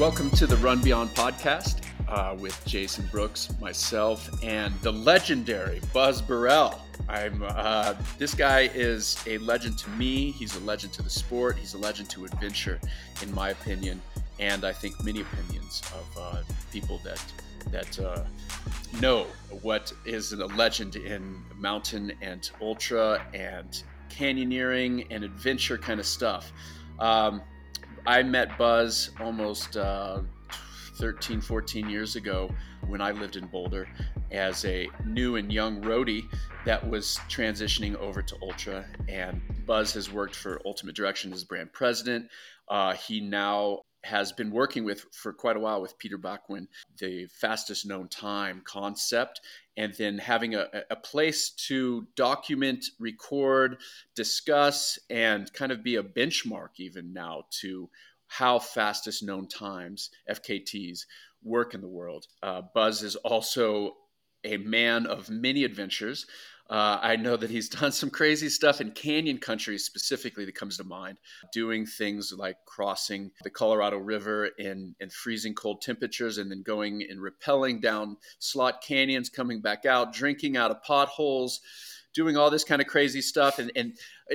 Welcome to the Run Beyond podcast uh, with Jason Brooks, myself, and the legendary Buzz Burrell. I'm uh, this guy is a legend to me. He's a legend to the sport. He's a legend to adventure, in my opinion, and I think many opinions of uh, people that that uh, know what is a legend in mountain and ultra and canyoneering and adventure kind of stuff. Um, I met Buzz almost uh, 13, 14 years ago when I lived in Boulder as a new and young roadie that was transitioning over to Ultra. And Buzz has worked for Ultimate Direction as brand president. Uh, he now has been working with for quite a while with Peter Bakwin, the fastest known time concept, and then having a, a place to document, record, discuss, and kind of be a benchmark even now to how fastest known times, FKTs, work in the world. Uh, Buzz is also a man of many adventures. Uh, I know that he's done some crazy stuff in canyon country specifically that comes to mind, doing things like crossing the Colorado River in, in freezing cold temperatures and then going and rappelling down slot canyons, coming back out, drinking out of potholes, doing all this kind of crazy stuff. And, and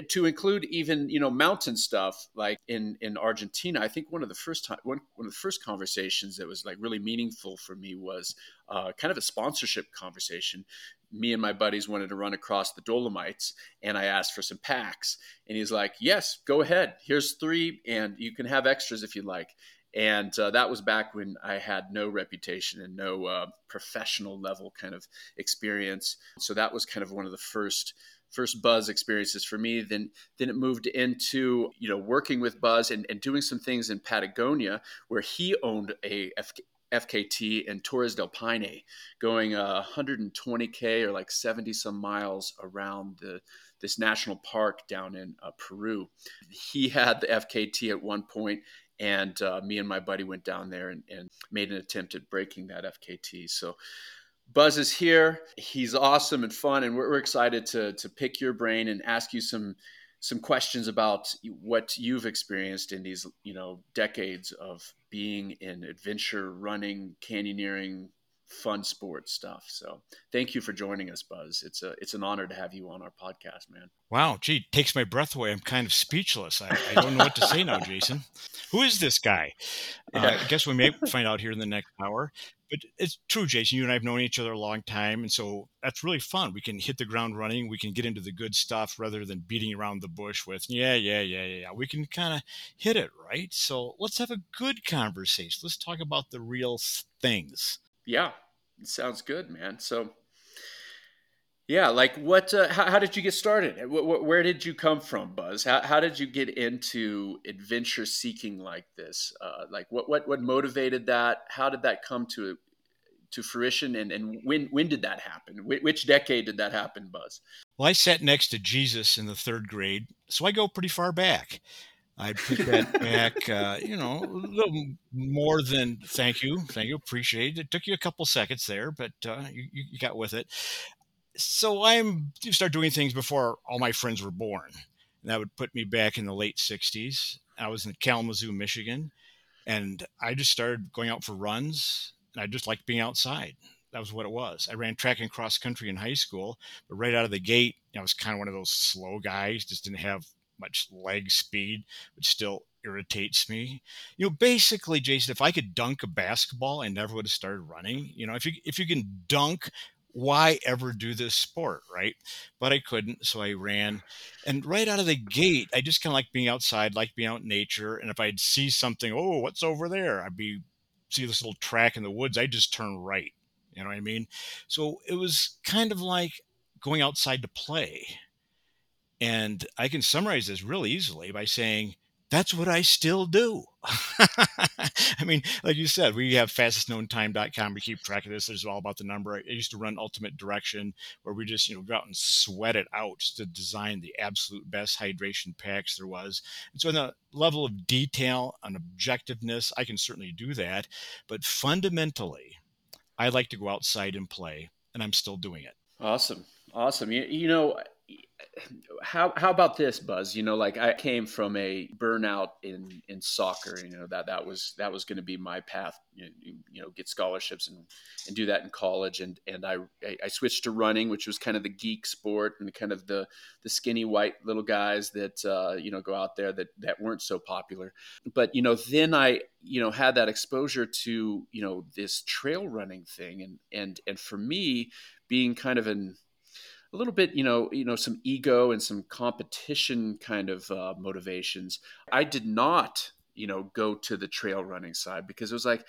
to include even you know mountain stuff like in in Argentina. I think one of the first time one one of the first conversations that was like really meaningful for me was uh, kind of a sponsorship conversation. Me and my buddies wanted to run across the Dolomites, and I asked for some packs, and he's like, "Yes, go ahead. Here's three, and you can have extras if you like." And uh, that was back when I had no reputation and no uh, professional level kind of experience. So that was kind of one of the first first Buzz experiences for me. Then then it moved into you know working with Buzz and, and doing some things in Patagonia where he owned a F- FKT in Torres del Paine, going uh, 120k or like 70 some miles around the this national park down in uh, Peru. He had the FKT at one point, and uh, me and my buddy went down there and, and made an attempt at breaking that FKT. So Buzz is here. He's awesome and fun, and we're, we're, excited to to pick your brain and ask you some some questions about what you've experienced in these you know decades of being in adventure running, canyoneering, fun sports stuff. So thank you for joining us, Buzz. It's a it's an honor to have you on our podcast, man. Wow, gee, takes my breath away. I'm kind of speechless. I, I don't know what to say now, Jason. Who is this guy? Uh, yeah. I guess we may find out here in the next hour. But it's true, Jason. You and I have known each other a long time, and so that's really fun. We can hit the ground running. We can get into the good stuff rather than beating around the bush with, yeah, yeah, yeah, yeah. We can kind of hit it, right? So let's have a good conversation. Let's talk about the real things. Yeah, sounds good, man. So, yeah, like what? Uh, how, how, did you get started? where did you come from, Buzz? How, how did you get into adventure seeking like this? Uh, like what what what motivated that? How did that come to to fruition? And and when when did that happen? Wh- which decade did that happen, Buzz? Well, I sat next to Jesus in the third grade, so I go pretty far back. I put that back, uh, you know, a little more than thank you, thank you, appreciate it. It took you a couple seconds there, but uh, you, you got with it. So I'm you start doing things before all my friends were born, and that would put me back in the late '60s. I was in Kalamazoo, Michigan, and I just started going out for runs, and I just liked being outside. That was what it was. I ran track and cross country in high school, but right out of the gate, I was kind of one of those slow guys, just didn't have much leg speed, which still irritates me. You know, basically, Jason, if I could dunk a basketball, I never would have started running. You know, if you if you can dunk, why ever do this sport, right? But I couldn't, so I ran. And right out of the gate, I just kind of like being outside, like being out in nature. And if I'd see something, oh, what's over there? I'd be see this little track in the woods. I just turn right. You know what I mean? So it was kind of like going outside to play and I can summarize this really easily by saying, that's what I still do. I mean, like you said, we have fastestknowntime.com. We keep track of this. There's all about the number. I used to run Ultimate Direction, where we just, you know, go out and sweat it out to design the absolute best hydration packs there was. And so, in the level of detail and objectiveness, I can certainly do that. But fundamentally, I like to go outside and play, and I'm still doing it. Awesome. Awesome. You, you know, how how about this, Buzz? You know, like I came from a burnout in in soccer. You know that that was that was going to be my path. You, you, know, get scholarships and and do that in college. And and I I switched to running, which was kind of the geek sport and kind of the the skinny white little guys that uh, you know go out there that that weren't so popular. But you know, then I you know had that exposure to you know this trail running thing, and and and for me being kind of an a little bit, you know, you know, some ego and some competition kind of uh, motivations. I did not, you know, go to the trail running side because it was like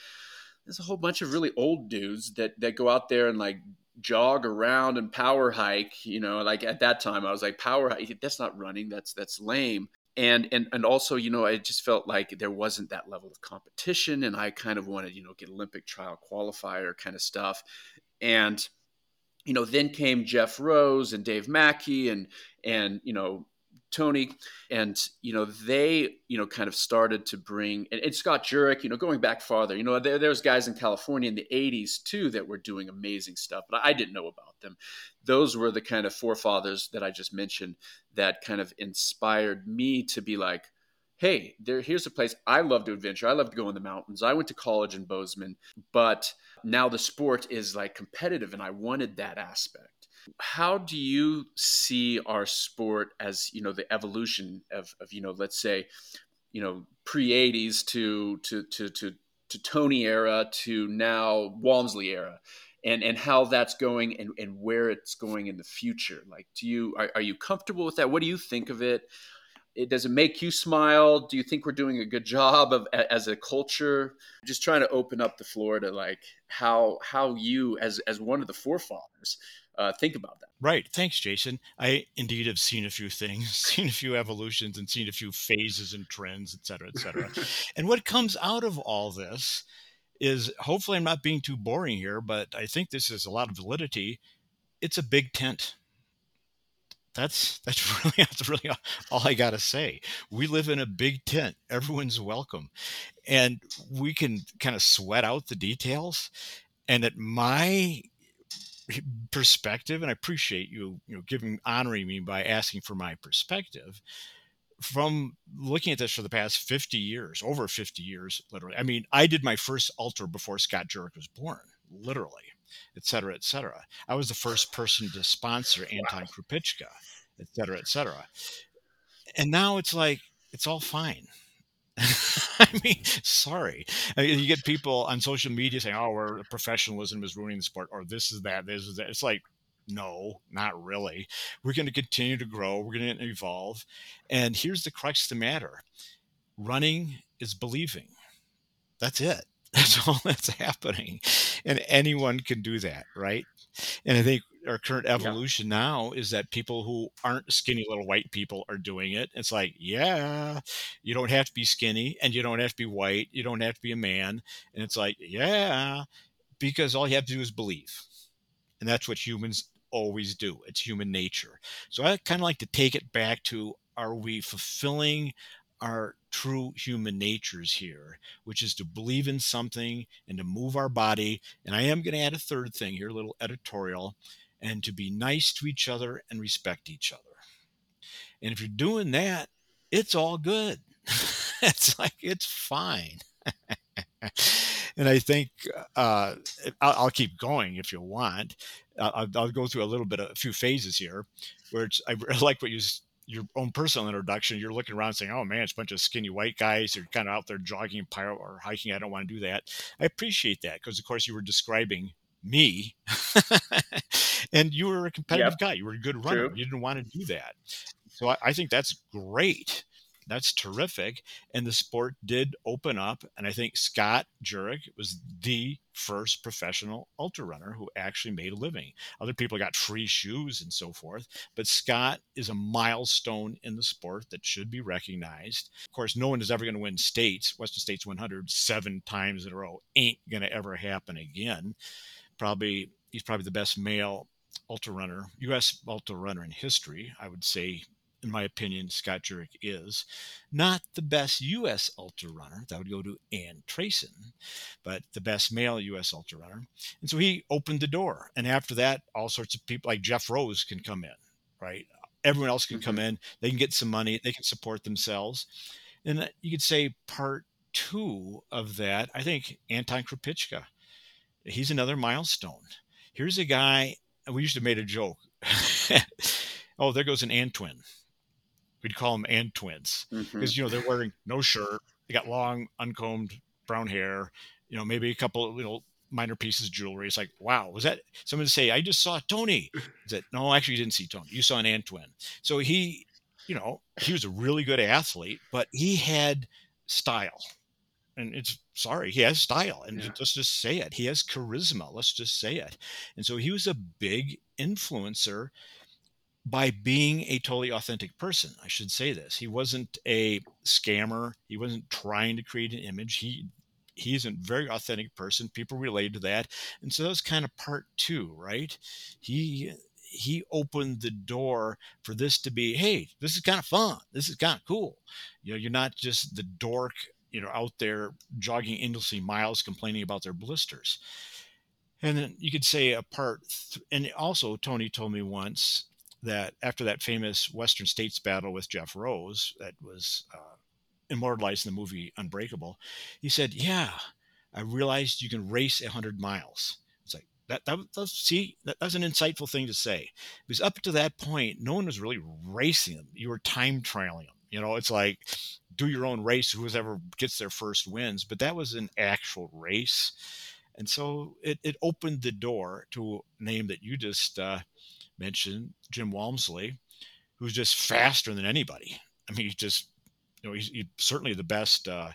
there's a whole bunch of really old dudes that that go out there and like jog around and power hike. You know, like at that time I was like power hike. That's not running. That's that's lame. And and and also, you know, I just felt like there wasn't that level of competition, and I kind of wanted, you know, get Olympic trial qualifier kind of stuff. And you know, then came Geoff Roes and Dave Mackey and and you know Tony, and you know they you know kind of started to bring and, and Scott Jurek, you know, going back farther, you know, there, there's guys in California in the '80s too that were doing amazing stuff, but I didn't know about them. Those were the kind of forefathers that I just mentioned that kind of inspired me to be like, hey, there here's a place I love to adventure. I love to go in the mountains. I went to college in Bozeman, but now the sport is like competitive and I wanted that aspect. How do you see our sport as, you know, the evolution of, of you know, let's say, you know, pre 80s to to to to to Tony era to now Walmsley era? and and how that's going and, and where it's going in the future like do you are, are you comfortable with that what do you think of it it, does it make you smile? Do you think we're doing a good job of as a culture? Just trying to open up the floor to like how how you as as one of the forefathers uh, think about that. Right. Thanks, Jason. I indeed have seen a few things, seen a few evolutions, and seen a few phases and trends, et cetera, et cetera. and what comes out of all this is hopefully I'm not being too boring here, but I think this is a lot of validity. It's a big tent that's that's really that's really all I got to say. We live in a big tent. Everyone's welcome, and we can kind of sweat out the details. And at my perspective, and I appreciate you you know giving honoring me by asking for my perspective from looking at this for the past 50 years, over 50 years, literally. I mean, I did my first ultra before Scott Jurek was born, literally et cetera, et cetera. I was the first person to sponsor Anton Krupicka, et cetera, et cetera. And now it's like, it's all fine. I mean, sorry. I mean, you get people on social media saying, oh, we're, professionalism is ruining the sport, or this is that, this is that. It's like, no, not really. We're going to continue to grow. We're going to evolve. And here's the crux of the matter running is believing. That's it. That's all that's happening. And anyone can do that, right? And I think our current evolution yeah. now is that people who aren't skinny little white people are doing it. It's like, yeah, you don't have to be skinny and you don't have to be white. You don't have to be a man. And it's like, yeah, because all you have to do is believe. And that's what humans always do. It's human nature. So I kind of like to take it back to are we fulfilling our true human natures here, which is to believe in something and to move our body. And I am going to add a third thing here, a little editorial, and to be nice to each other and respect each other. And if you're doing that, it's all good. it's like, it's fine. and I think uh, I'll, I'll, keep going if you want. I'll, I'll, go through a little bit a few phases here, where it's I like what you your own personal introduction, you're looking around saying, "Oh man, it's a bunch of skinny white guys. They're kind of out there jogging, or hiking. I don't want to do that." I appreciate that because, of course, you were describing me, and you were a competitive yep. guy. You were a good runner. True. You didn't want to do that, so I, I think that's great that's terrific. And the sport did open up. And I think Scott Jurek was the first professional ultra runner who actually made a living. Other people got free shoes and so forth. But Scott is a milestone in the sport that should be recognized. Of course, no one is ever going to win states, Western States 100 seven times in a row. Ain't going to ever happen again. Probably, he's probably the best male ultra runner, U.S. ultra runner in history. I would say in my opinion, Scott Jurek is. Not the best U.S. ultra runner. That would go to Ann Trason, but the best male U.S. ultra runner. And so he opened the door. And after that, all sorts of people like Geoff Roes can come in, right? everyone else can come Mhm. in, they can get some money, they can support themselves. And you could say part two of that, I think Anton Krupicka, he's another milestone. Here's a guy, we used to make a joke. oh, there goes an Antwin. We'd call them Antwins Mhm. because you know they're wearing no shirt, they got long, uncombed brown hair, you know, maybe a couple of little minor pieces of jewelry. It's like, wow, was that someone to say, I just saw Tony? Is it no, actually you didn't see Tony. You saw an Antwin. So he, you know, he was a really good athlete, but he had style. And it's sorry, he has style. And Yeah. let's just say it. He has charisma. Let's just say it. And so he was a big influencer by being a totally authentic person. I should say this. He wasn't a scammer. He wasn't trying to create an image. He he's a very authentic person. People related to that. And so that was kind of part two, right? He he opened the door for this to be, hey, this is kind of fun. This is kind of cool. You know, you're not just the dork, you know, out there jogging endlessly miles complaining about their blisters. And then you could say a part, th- and also Tony told me once that after that famous Western States battle with Geoff Roes, that was uh, immortalized in the movie Unbreakable, he said, "Yeah, I realized you can race hundred miles." It's like that. That see, that, an insightful thing to say because up to that point, no one was really racing them. You were time trialing them. You know, it's like do your own race. Whoever gets their first wins. But that was an actual race. And so it, it opened the door to a name that you just uh, mentioned, Jim Walmsley, who's just faster than anybody. I mean, he's just, you know, he's, he's certainly the best uh,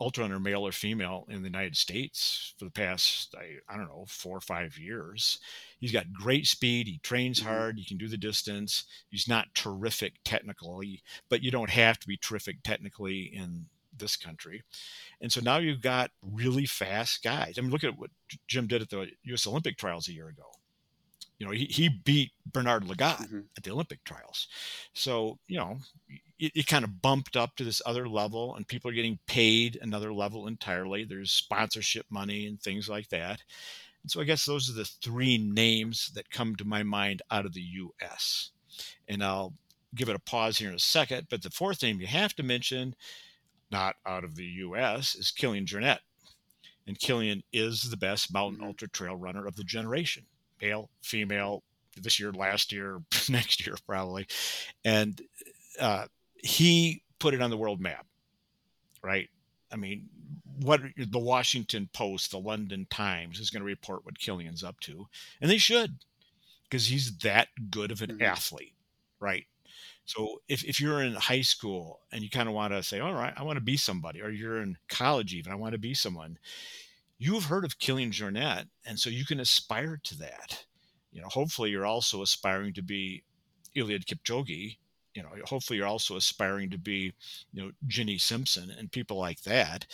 ultra runner, male or female, in the United States for the past, I, I don't know, four or five years. He's got great speed. He trains Mhm. hard. He can do the distance. He's not terrific technically, but you don't have to be terrific technically in this country. And so now you've got really fast guys. I mean, look at what Jim did at the U.S. Olympic trials a year ago. You know, he, he beat Bernard Lagat Mhm. at the Olympic trials. So, you know, it, it kind of bumped up to this other level and people are getting paid another level entirely. There's sponsorship money and things like that. And so I guess those are the three names that come to my mind out of the US. And I'll give it a pause here in a second. But the fourth name you have to mention, not out of the US, is Kilian Jornet. And Kilian is the best mountain Mhm. ultra trail runner of the generation, male, female, this year, last year, next year, probably. And uh, he put it on the world map, right? I mean, what the Washington Post, the London Times is going to report what Kilian's up to, and they should, because he's that good of an Mhm. athlete, right? So if, if you're in high school and you kind of want to say, all right, I want to be somebody, or you're in college even, I want to be someone, you've heard of Kilian Jornet, and so you can aspire to that. You know, hopefully you're also aspiring to be Eliud Kipchoge. You know, hopefully you're also aspiring to be, you know, Jenny Simpson and people like that.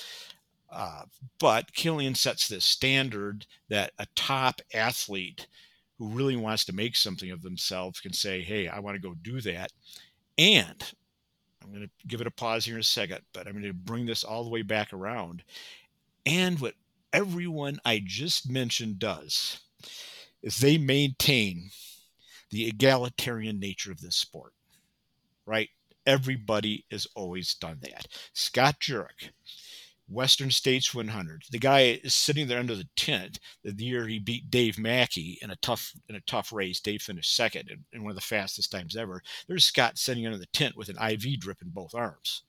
Uh, but Kilian sets this standard that a top athlete who really wants to make something of themselves can say, "Hey, I want to go do that." And I'm going to give it a pause here in a second, but I'm going to bring this all the way back around. And what everyone I just mentioned does is they maintain the egalitarian nature of this sport, right? Everybody has always done that. Scott Jurek, Western States 100. The guy is sitting there under the tent the year he beat Dave Mackey in a tough in a tough race. Dave finished second in, in one of the fastest times ever. There's Scott sitting under the tent with an IV drip in both arms.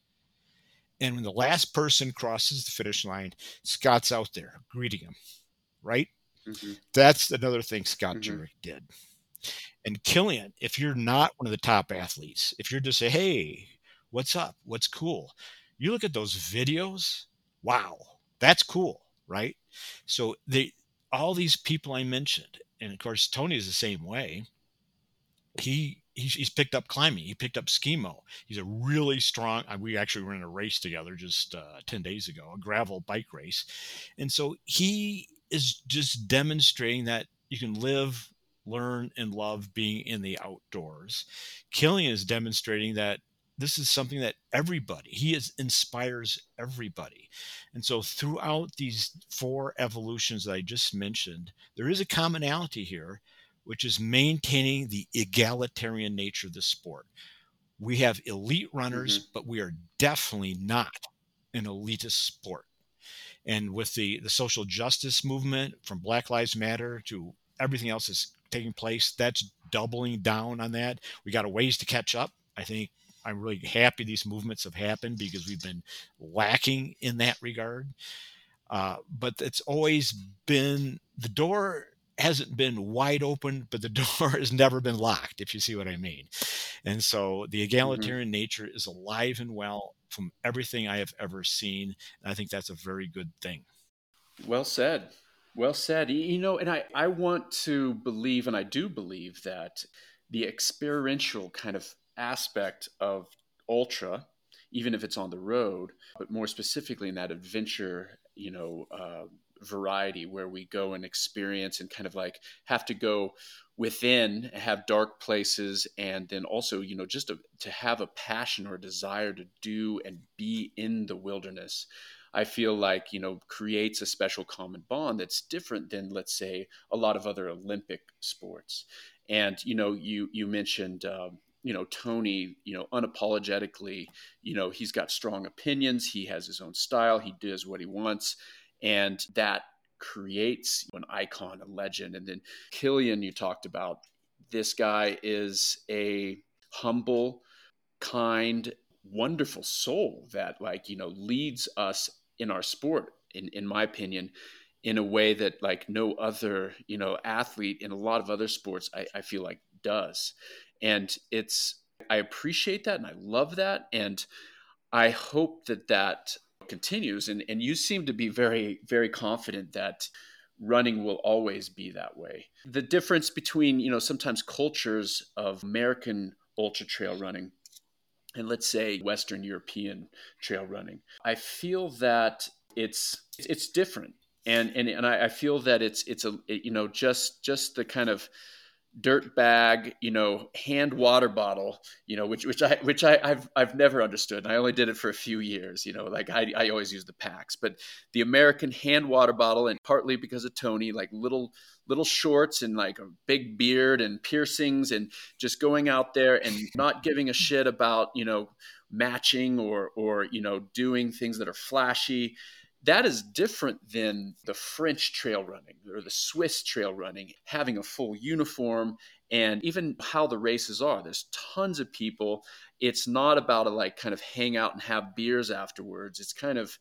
And when the last person crosses the finish line, Scott's out there greeting him, right? Mhm. That's another thing Scott Mhm. Jurek did. And Kilian, if you're not one of the top athletes, if you're just say, hey, what's up? What's cool? You look at those videos, wow, that's cool, right? So they all these people I mentioned, and of course Tony is the same way. He he's, he's picked up climbing. He picked up skimo. He's a really strong. uh, We actually were in a race together just uh, ten days ago, a gravel bike race, and so he is just demonstrating that you can live, learn, and love being in the outdoors. Kilian is demonstrating that this is something that everybody he is inspires everybody and so throughout these four evolutions that i just mentioned there is a commonality here which is maintaining the egalitarian nature of the sport. We have elite runners, mm-hmm. but we are definitely not an elitist sport. And with the, the social justice movement from Black Lives Matter to everything else that's taking place, that's doubling down on that. We got a ways to catch up. I think I'm really happy these movements have happened because we've been lacking in that regard. Uh, but it's always been the door hasn't been wide open, but the door has never been locked, if you see what I mean. And so the mm-hmm. egalitarian mm-hmm. nature is alive and well from everything I have ever seen. And I think that's a very good thing. Well said. Well said. You know, and I, I want to believe, and I do believe that the experiential kind of aspect of ultra, even if it's on the road, but more specifically in that adventure, you know, uh, variety where we go and experience and kind of like have to go within have dark places and then also you know just a, to have a passion or a desire to do and be in the wilderness i feel like you know creates a special common bond that's different than let's say a lot of other olympic sports. And you know you you mentioned um, you know tony you know unapologetically you know he's got strong opinions he has his own style he does what he wants and that creates an icon, a legend. And then Kilian, you talked about this guy is a humble, kind, wonderful soul that, like, you know, leads us in our sport, in, in my opinion, in a way that, like, no other, you know, athlete in a lot of other sports, I, I feel like does. And it's, I appreciate that and I love that. And I hope that that continues. And, and you seem to be very, very confident that running will always be that way. The difference between, you know, sometimes cultures of American ultra trail running and let's say Western European trail running, I feel that it's it's different. And and, and I, I feel that it's it's a it, you know just just the kind of dirt bag, you know, hand water bottle, you know, which which I which I, I've I've never understood. And I only did it for a few years, you know, like I, I always use the packs, but the American hand water bottle, and partly because of Tony, like little little shorts and like a big beard and piercings, and just going out there and not giving a shit about you know matching or or you know doing things that are flashy that is different than the French trail running or the Swiss trail running, having a full uniform and even how the races are. There's tons of people. It's not about a like kind of hang out and have beers afterwards. It's kind of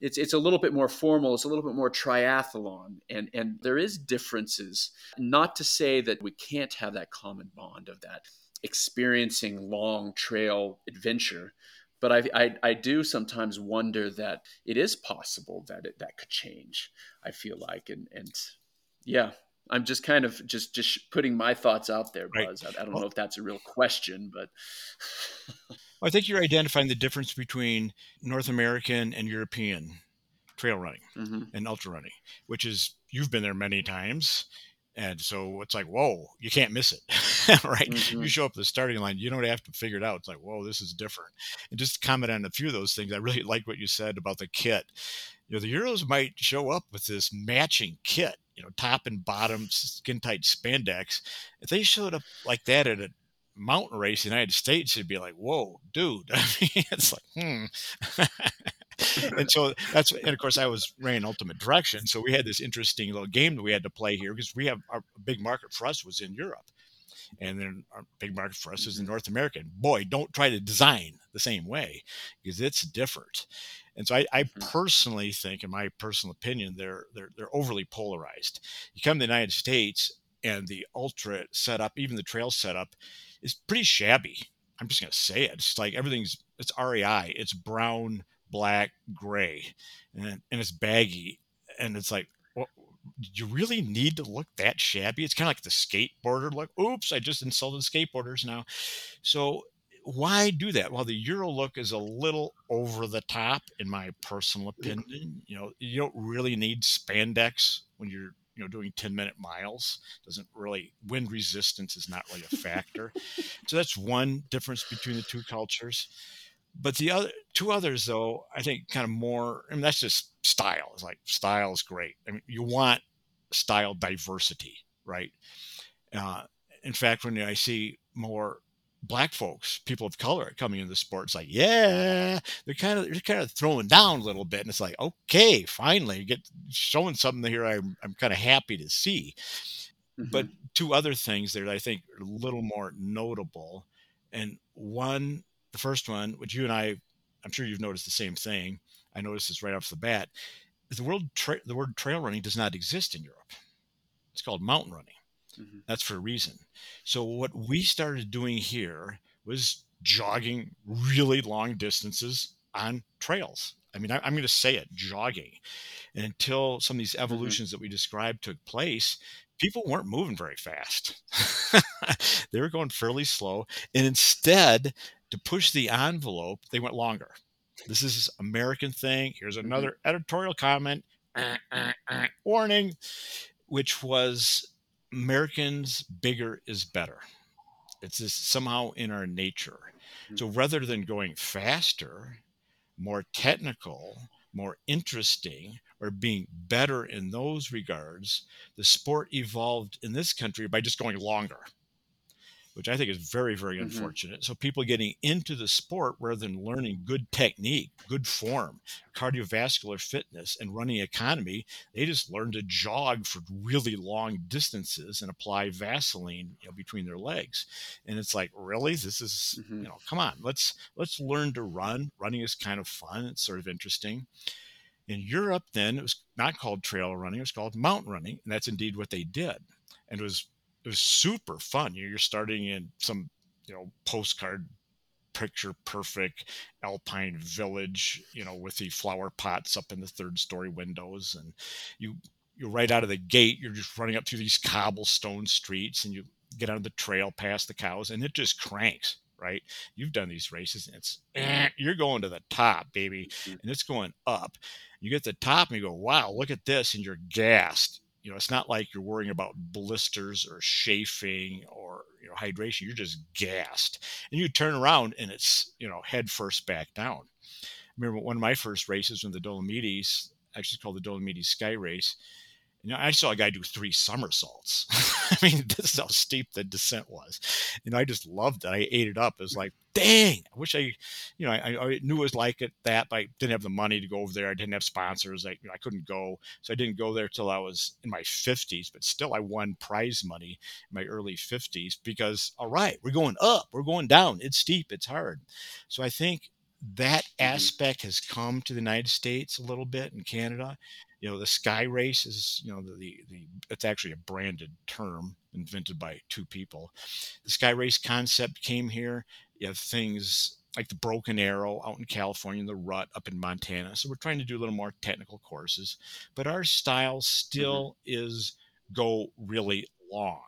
it's it's a little bit more formal. It's a little bit more triathlon, and and there is differences. Not to say that we can't have that common bond of that experiencing long trail adventure but I, I, I do sometimes wonder that it is possible that it, that could change. I feel like, and and yeah, I'm just kind of just just putting my thoughts out there, Buzz. Right. I, I, don't well, know if that's a real question, but I think you're identifying the difference between North American and European trail running mm-hmm. and ultra running, which is you've been there many times. And so it's like, whoa, you can't miss it, right? Mm-hmm. You show up at the starting line, you don't have to figure it out. It's like, whoa, this is different. And just comment on a few of those things. I really like what you said about the kit. You know, the Euros might show up with this matching kit, you know, top and bottom skin tight spandex. If they showed up like that at a mountain race in the United States, it'd be like, whoa, dude. I mean, it's like, hmm. and so that's and of course I was ran Ultimate Direction, so we had this interesting little game that we had to play here because we have our big market for us was in Europe, and then our big market for us is in mm-hmm. North America. And boy, don't try to design the same way because it's different. And so I, I, mm-hmm. personally think, in my personal opinion, they're they're they're overly polarized. You come to the United States and the ultra setup, even the trail setup, is pretty shabby. I'm just gonna say it. It's like everything's it's REI. It's brown black, gray, and, and it's baggy. And it's like, well, you really need to look that shabby? It's kind of like the skateboarder look. Oops, I just insulted skateboarders now. So why do that? Well, the Euro look is a little over the top, in my personal opinion. You know, you don't really need spandex when you're you know doing 10 minute miles doesn't really wind resistance is not really a factor so that's one difference between the two cultures but the other two others, though, I think kind of more. I mean, that's just style. It's like style is great. I mean, you want style diversity, right? Uh, in fact, when I see more black folks, people of color coming into the sport, it's like, yeah, they're kind of they're kind of throwing down a little bit, and it's like, okay, finally, you get showing something here. I'm I'm kind of happy to see. Mm-hmm. But two other things that I think are a little more notable, and one, the first one, which you and I, I'm sure you've noticed the same thing. I noticed this right off the bat. The world tra- the word trail running does not exist in Europe. It's called mountain running. Mm-hmm. That's for a reason. So what we started doing here was jogging really long distances on trails. I mean, I, am going to say it, jogging. And until some of these mm-hmm. evolutions mm-hmm. that we described took place, people weren't moving very fast. they were going fairly slow. And instead, to push the envelope, they went longer. This is American thing. Here's mm-hmm. another mm-hmm. editorial comment. Uh, uh, uh, warning, which was Americans bigger is better. It's just somehow in our nature. Mm-hmm. So rather than going faster, more technical, more interesting, or being better in those regards, the sport evolved in this country by just going longer which I think is very, very mm-hmm. unfortunate. So people getting into the sport rather than learning good technique, good form, cardiovascular fitness, and running economy, they just learn to jog for really long distances and apply Vaseline, you know, between their legs. And it's like, really, this is, mm-hmm. you know, come on, let's let's learn to run. Running is kind of fun. It's sort of interesting. In Europe, then it was not called trail running; it was called mountain running, and that's indeed what they did. And it was it was super fun. You're starting in some, you know, postcard picture perfect alpine village, you know, with the flower pots up in the third story windows. And you, you're right out of the gate, you're just running up through these cobblestone streets and you get on the trail past the cows and it just cranks right? You've done these races and it's eh, you're going to the top, baby, mm-hmm. and it's going up. You get to the top and you go, wow, look at this, and you're gassed you know, it's not like you're worrying about blisters or chafing or you know hydration. You're just gassed, and you turn around and it's you know head first back down. I remember one of my first races in the Dolomites, actually called the Dolomites Sky Race you know, I saw a guy do three somersaults. I mean, this is how steep the descent was. You know, I just loved it. I ate it up. It was like, dang, I wish I, you know, I, I knew it was like it, that, but I didn't have the money to go over there. I didn't have sponsors. I, you know, I couldn't go. So I didn't go there till I was in my 50s, but still I won prize money in my early 50s because, all right, we're going up, we're going down. It's steep, it's hard. So I think that mm-hmm. aspect has come to the United States a little bit in Canada. You know the sky race is you know the, the, the it's actually a branded term invented by two people. The sky race concept came here. You have things like the broken arrow out in california the rut up in montana. So we're trying to do a little more technical courses but our style still mm-hmm. is go really long.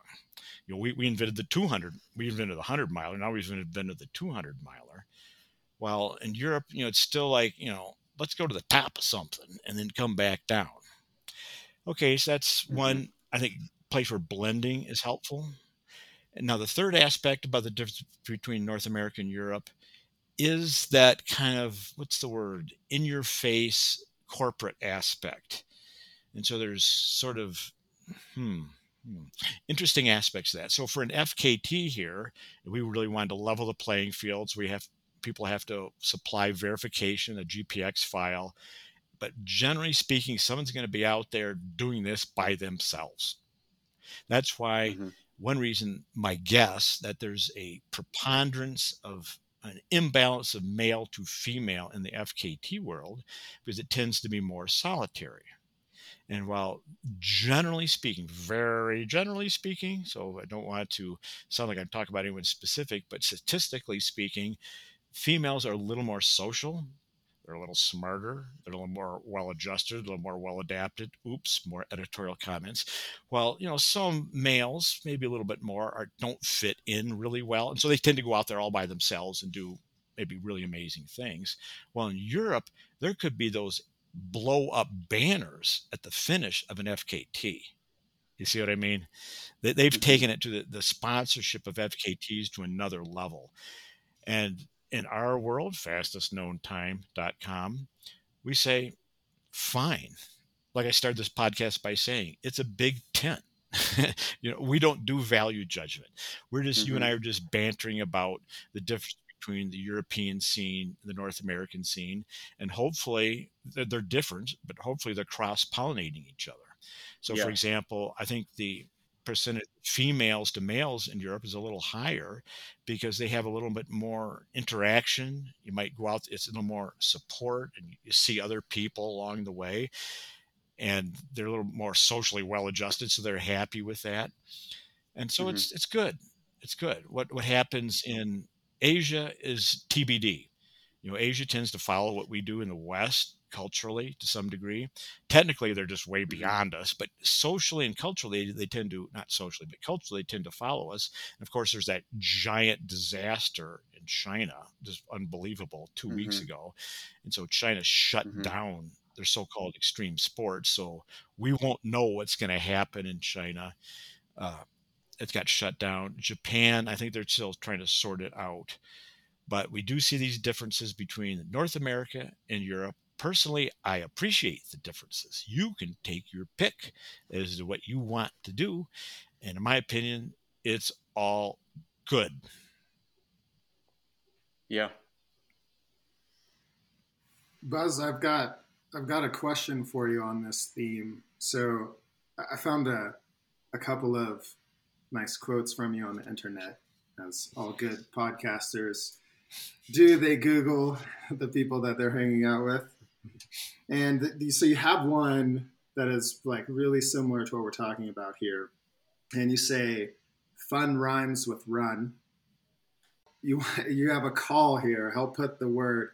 You know we, we invented the 200 we invented the 100 miler and now we've invented the 200 miler while in europe you know it's still like you know let's go to the top of something and then come back down. Okay, so that's mm-hmm. one I think place where blending is helpful. And now the third aspect about the difference between North America and Europe is that kind of what's the word in your face corporate aspect. And so there's sort of hmm, hmm, interesting aspects of that. So for an FKT here, we really wanted to level the playing fields. We have people have to supply verification, a GPX file. But generally speaking, someone's going to be out there doing this by themselves. That's why mm-hmm. one reason, my guess, that there's a preponderance of an imbalance of male to female in the FKT world because it tends to be more solitary. And while generally speaking, very generally speaking, so I don't want to sound like I'm talking about anyone specific, but statistically speaking, Females are a little more social. They're a little smarter. They're a little more well adjusted, a little more well adapted. Oops, more editorial comments. Well, you know, some males, maybe a little bit more, are, don't fit in really well. And so they tend to go out there all by themselves and do maybe really amazing things. Well, in Europe, there could be those blow up banners at the finish of an FKT. You see what I mean? They've mm-hmm. taken it to the, the sponsorship of FKTs to another level. And in our world, fastestknowntime.com, we say, fine. Like I started this podcast by saying, it's a big tent. you know, we don't do value judgment. We're just mm-hmm. you and Mm-hmm. I are just bantering about the difference between the European scene, the North American scene, and hopefully they're, they're different, but hopefully they're cross pollinating each other. So, Yeah. for example, I think the percentage of females to males in Europe is a little higher because they have a little bit more interaction. You might go out, it's a little more support, and you see other people along the way, and they're a little more socially well adjusted, so they're happy with that. And so Mhm. it's it's good. It's good. What what happens in Asia is TBD. You know, Asia tends to follow what we do in the West culturally to some degree. Technically, they're just way Mhm. beyond us, but socially and culturally, they tend to not socially, but culturally, tend to follow us. And of course, there's that giant disaster in China, just unbelievable, 2 weeks Mhm. ago, and so China shut Mhm. down their so-called extreme sports. So we won't know what's going to happen in China. Uh, it got shut down. Japan, I think they're still trying to sort it out. But we do see these differences between North America and Europe. Personally, I appreciate the differences. You can take your pick as to what you want to do. And in my opinion, it's all good. Yeah. Buzz, I've got I've got a question for you on this theme. So I I found a a couple of nice quotes from you on the internet, as all good podcasters do. They Google the people that they're hanging out with, and so you have one that is like really similar to what we're talking about here, and you say, "Fun rhymes with run." You you have a call here. Help put the word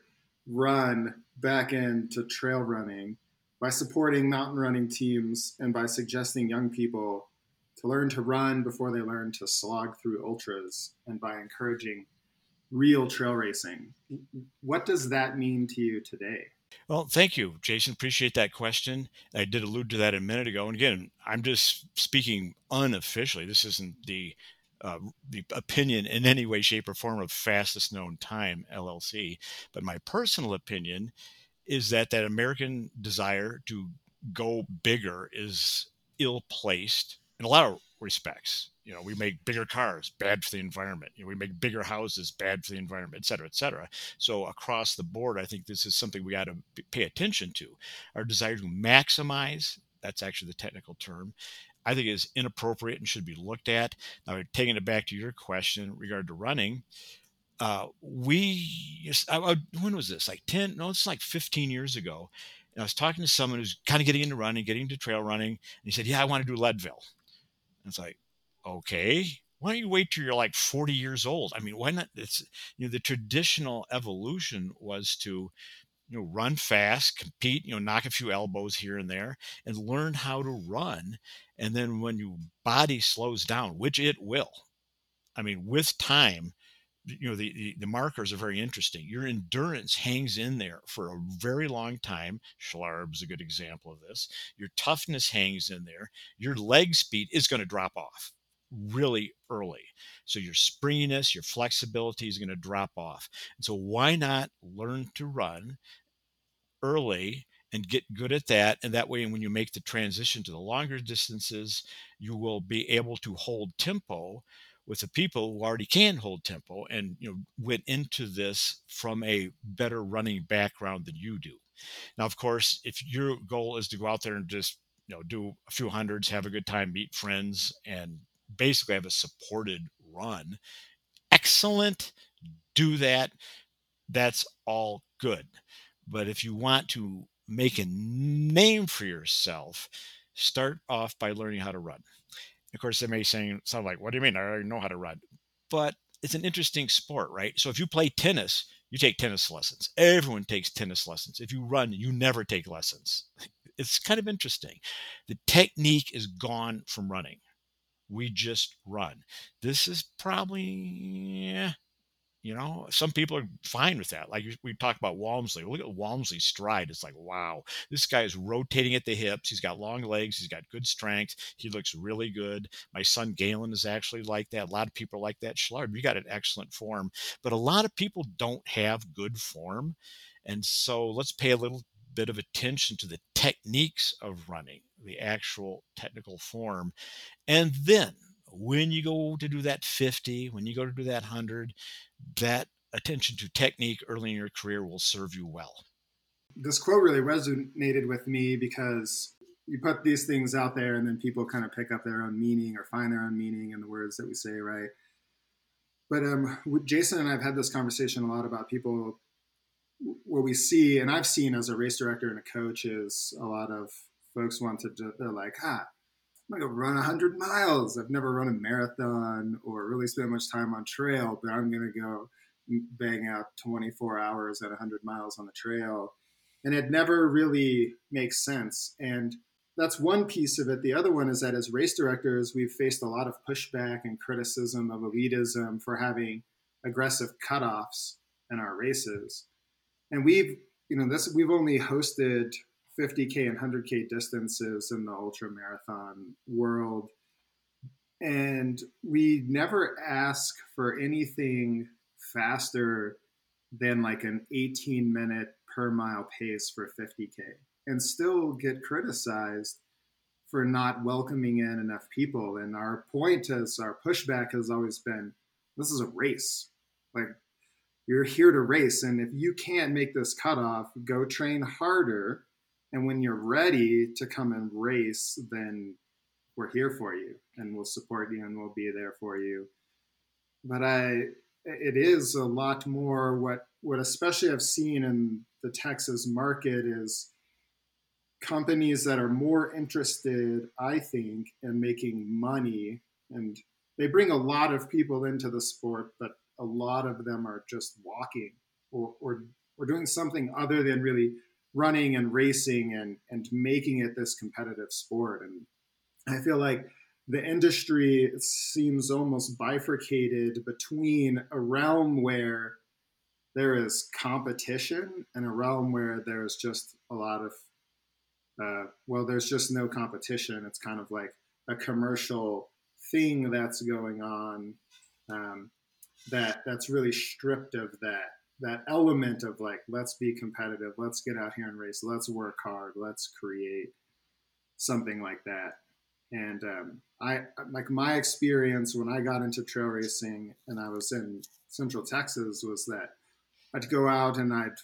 run back into trail running by supporting mountain running teams and by suggesting young people to learn to run before they learn to slog through ultras and by encouraging real trail racing. What does that mean to you today? Well, thank you, Jason. Appreciate that question. I did allude to that a minute ago. And again, I'm just speaking unofficially. This isn't the uh, the opinion in any way, shape, or form of fastest known time LLC. But my personal opinion is that that American desire to go bigger is ill placed in a lot of respects. You know, we make bigger cars, bad for the environment. You know, we make bigger houses, bad for the environment, et cetera, et cetera. So across the board, I think this is something we got to pay attention to. Our desire to maximize, that's actually the technical term, I think is inappropriate and should be looked at. Now, taking it back to your question in regard to running, uh, we, when was this? Like 10, no, it's like 15 years ago. And I was talking to someone who's kind of getting into running, getting into trail running. And he said, Yeah, I want to do Leadville. It's like, okay, why don't you wait till you're like 40 years old? I mean, why not? It's, you know, the traditional evolution was to, you know, run fast, compete, you know, knock a few elbows here and there and learn how to run. And then when your body slows down, which it will, I mean, with time, you know, the, the, the markers are very interesting. Your endurance hangs in there for a very long time. Schlarb is a good example of this. Your toughness hangs in there. Your leg speed is going to drop off really early. So your springiness, your flexibility is going to drop off. And so why not learn to run early and get good at that and that way when you make the transition to the longer distances you will be able to hold tempo with the people who already can hold tempo and you know went into this from a better running background than you do now of course if your goal is to go out there and just you know do a few hundreds have a good time meet friends and basically have a supported run excellent do that that's all good but if you want to make a name for yourself, start off by learning how to run. Of course, they may sound like, "What do you mean? I already know how to run." But it's an interesting sport, right? So if you play tennis, you take tennis lessons. Everyone takes tennis lessons. If you run, you never take lessons. It's kind of interesting. The technique is gone from running. We just run. This is probably you know, some people are fine with that. Like we talk about Walmsley. Look at Walmsley's stride. It's like, wow, this guy is rotating at the hips. He's got long legs. He's got good strength. He looks really good. My son Galen is actually like that. A lot of people like that. Schlarb, you got an excellent form. But a lot of people don't have good form. And so let's pay a little bit of attention to the techniques of running, the actual technical form. And then when you go to do that 50, when you go to do that 100, that attention to technique early in your career will serve you well. This quote really resonated with me because you put these things out there and then people kind of pick up their own meaning or find their own meaning in the words that we say, right? But um, Jason and I have had this conversation a lot about people. What we see, and I've seen as a race director and a coach, is a lot of folks want to. They're like, ah, I'm gonna go run 100 miles. I've never run a marathon or really spent much time on trail, but I'm gonna go bang out 24 hours at 100 miles on the trail, and it never really makes sense. And that's one piece of it. The other one is that as race directors, we've faced a lot of pushback and criticism of elitism for having aggressive cutoffs in our races. And we've, you know, this we've only hosted 50k and 100k distances in the ultra marathon world. And we never ask for anything faster than like an 18 minute per mile pace for 50k and still get criticized for not welcoming in enough people. And our point is, our pushback has always been this is a race. Like, you're here to race. And if you can't make this cutoff, go train harder. And when you're ready to come and race, then we're here for you and we'll support you and we'll be there for you. But I, it is a lot more what, what especially I've seen in the Texas market is companies that are more interested, I think, in making money. And they bring a lot of people into the sport, but a lot of them are just walking or, or, or doing something other than really running and racing and, and making it this competitive sport. And I feel like the industry seems almost bifurcated between a realm where there is competition and a realm where there's just a lot of uh, well, there's just no competition. It's kind of like a commercial thing that's going on um, that that's really stripped of that that element of like let's be competitive, let's get out here and race, let's work hard, let's create something like that. And um, I like my experience when I got into trail racing and I was in Central Texas was that I'd go out and I'd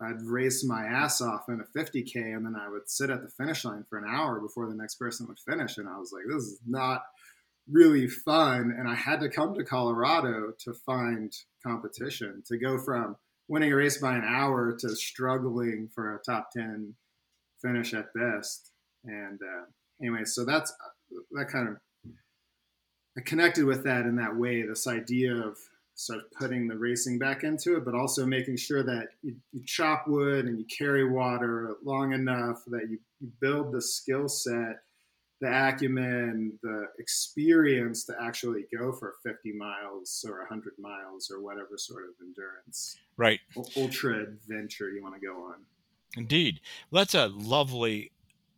I'd race my ass off in a 50k, and then I would sit at the finish line for an hour before the next person would finish, and I was like, this is not really fun. And I had to come to Colorado to find competition to go from winning a race by an hour to struggling for a top 10 finish at best. And uh, anyway, so that's that kind of I connected with that in that way. This idea of sort of putting the racing back into it, but also making sure that you, you chop wood and you carry water long enough that you, you build the skill set, the acumen, the experience to actually go for 50 miles or 100 miles or whatever sort of endurance. Right. Ultra adventure you want to go on. Indeed. Well, that's a lovely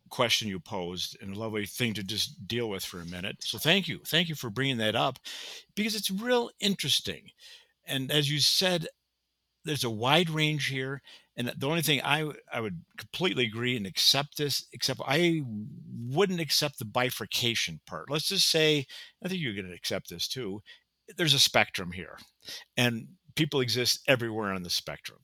question you posed and a lovely thing to just deal with for a minute. So thank you. Thank you for bringing that up because it's real interesting. And as you said, there's a wide range here. And the only thing I, I would completely agree and accept this, except I wouldn't accept the bifurcation part. Let's just say, I think you're going to accept this too. There's a spectrum here, and people exist everywhere on the spectrum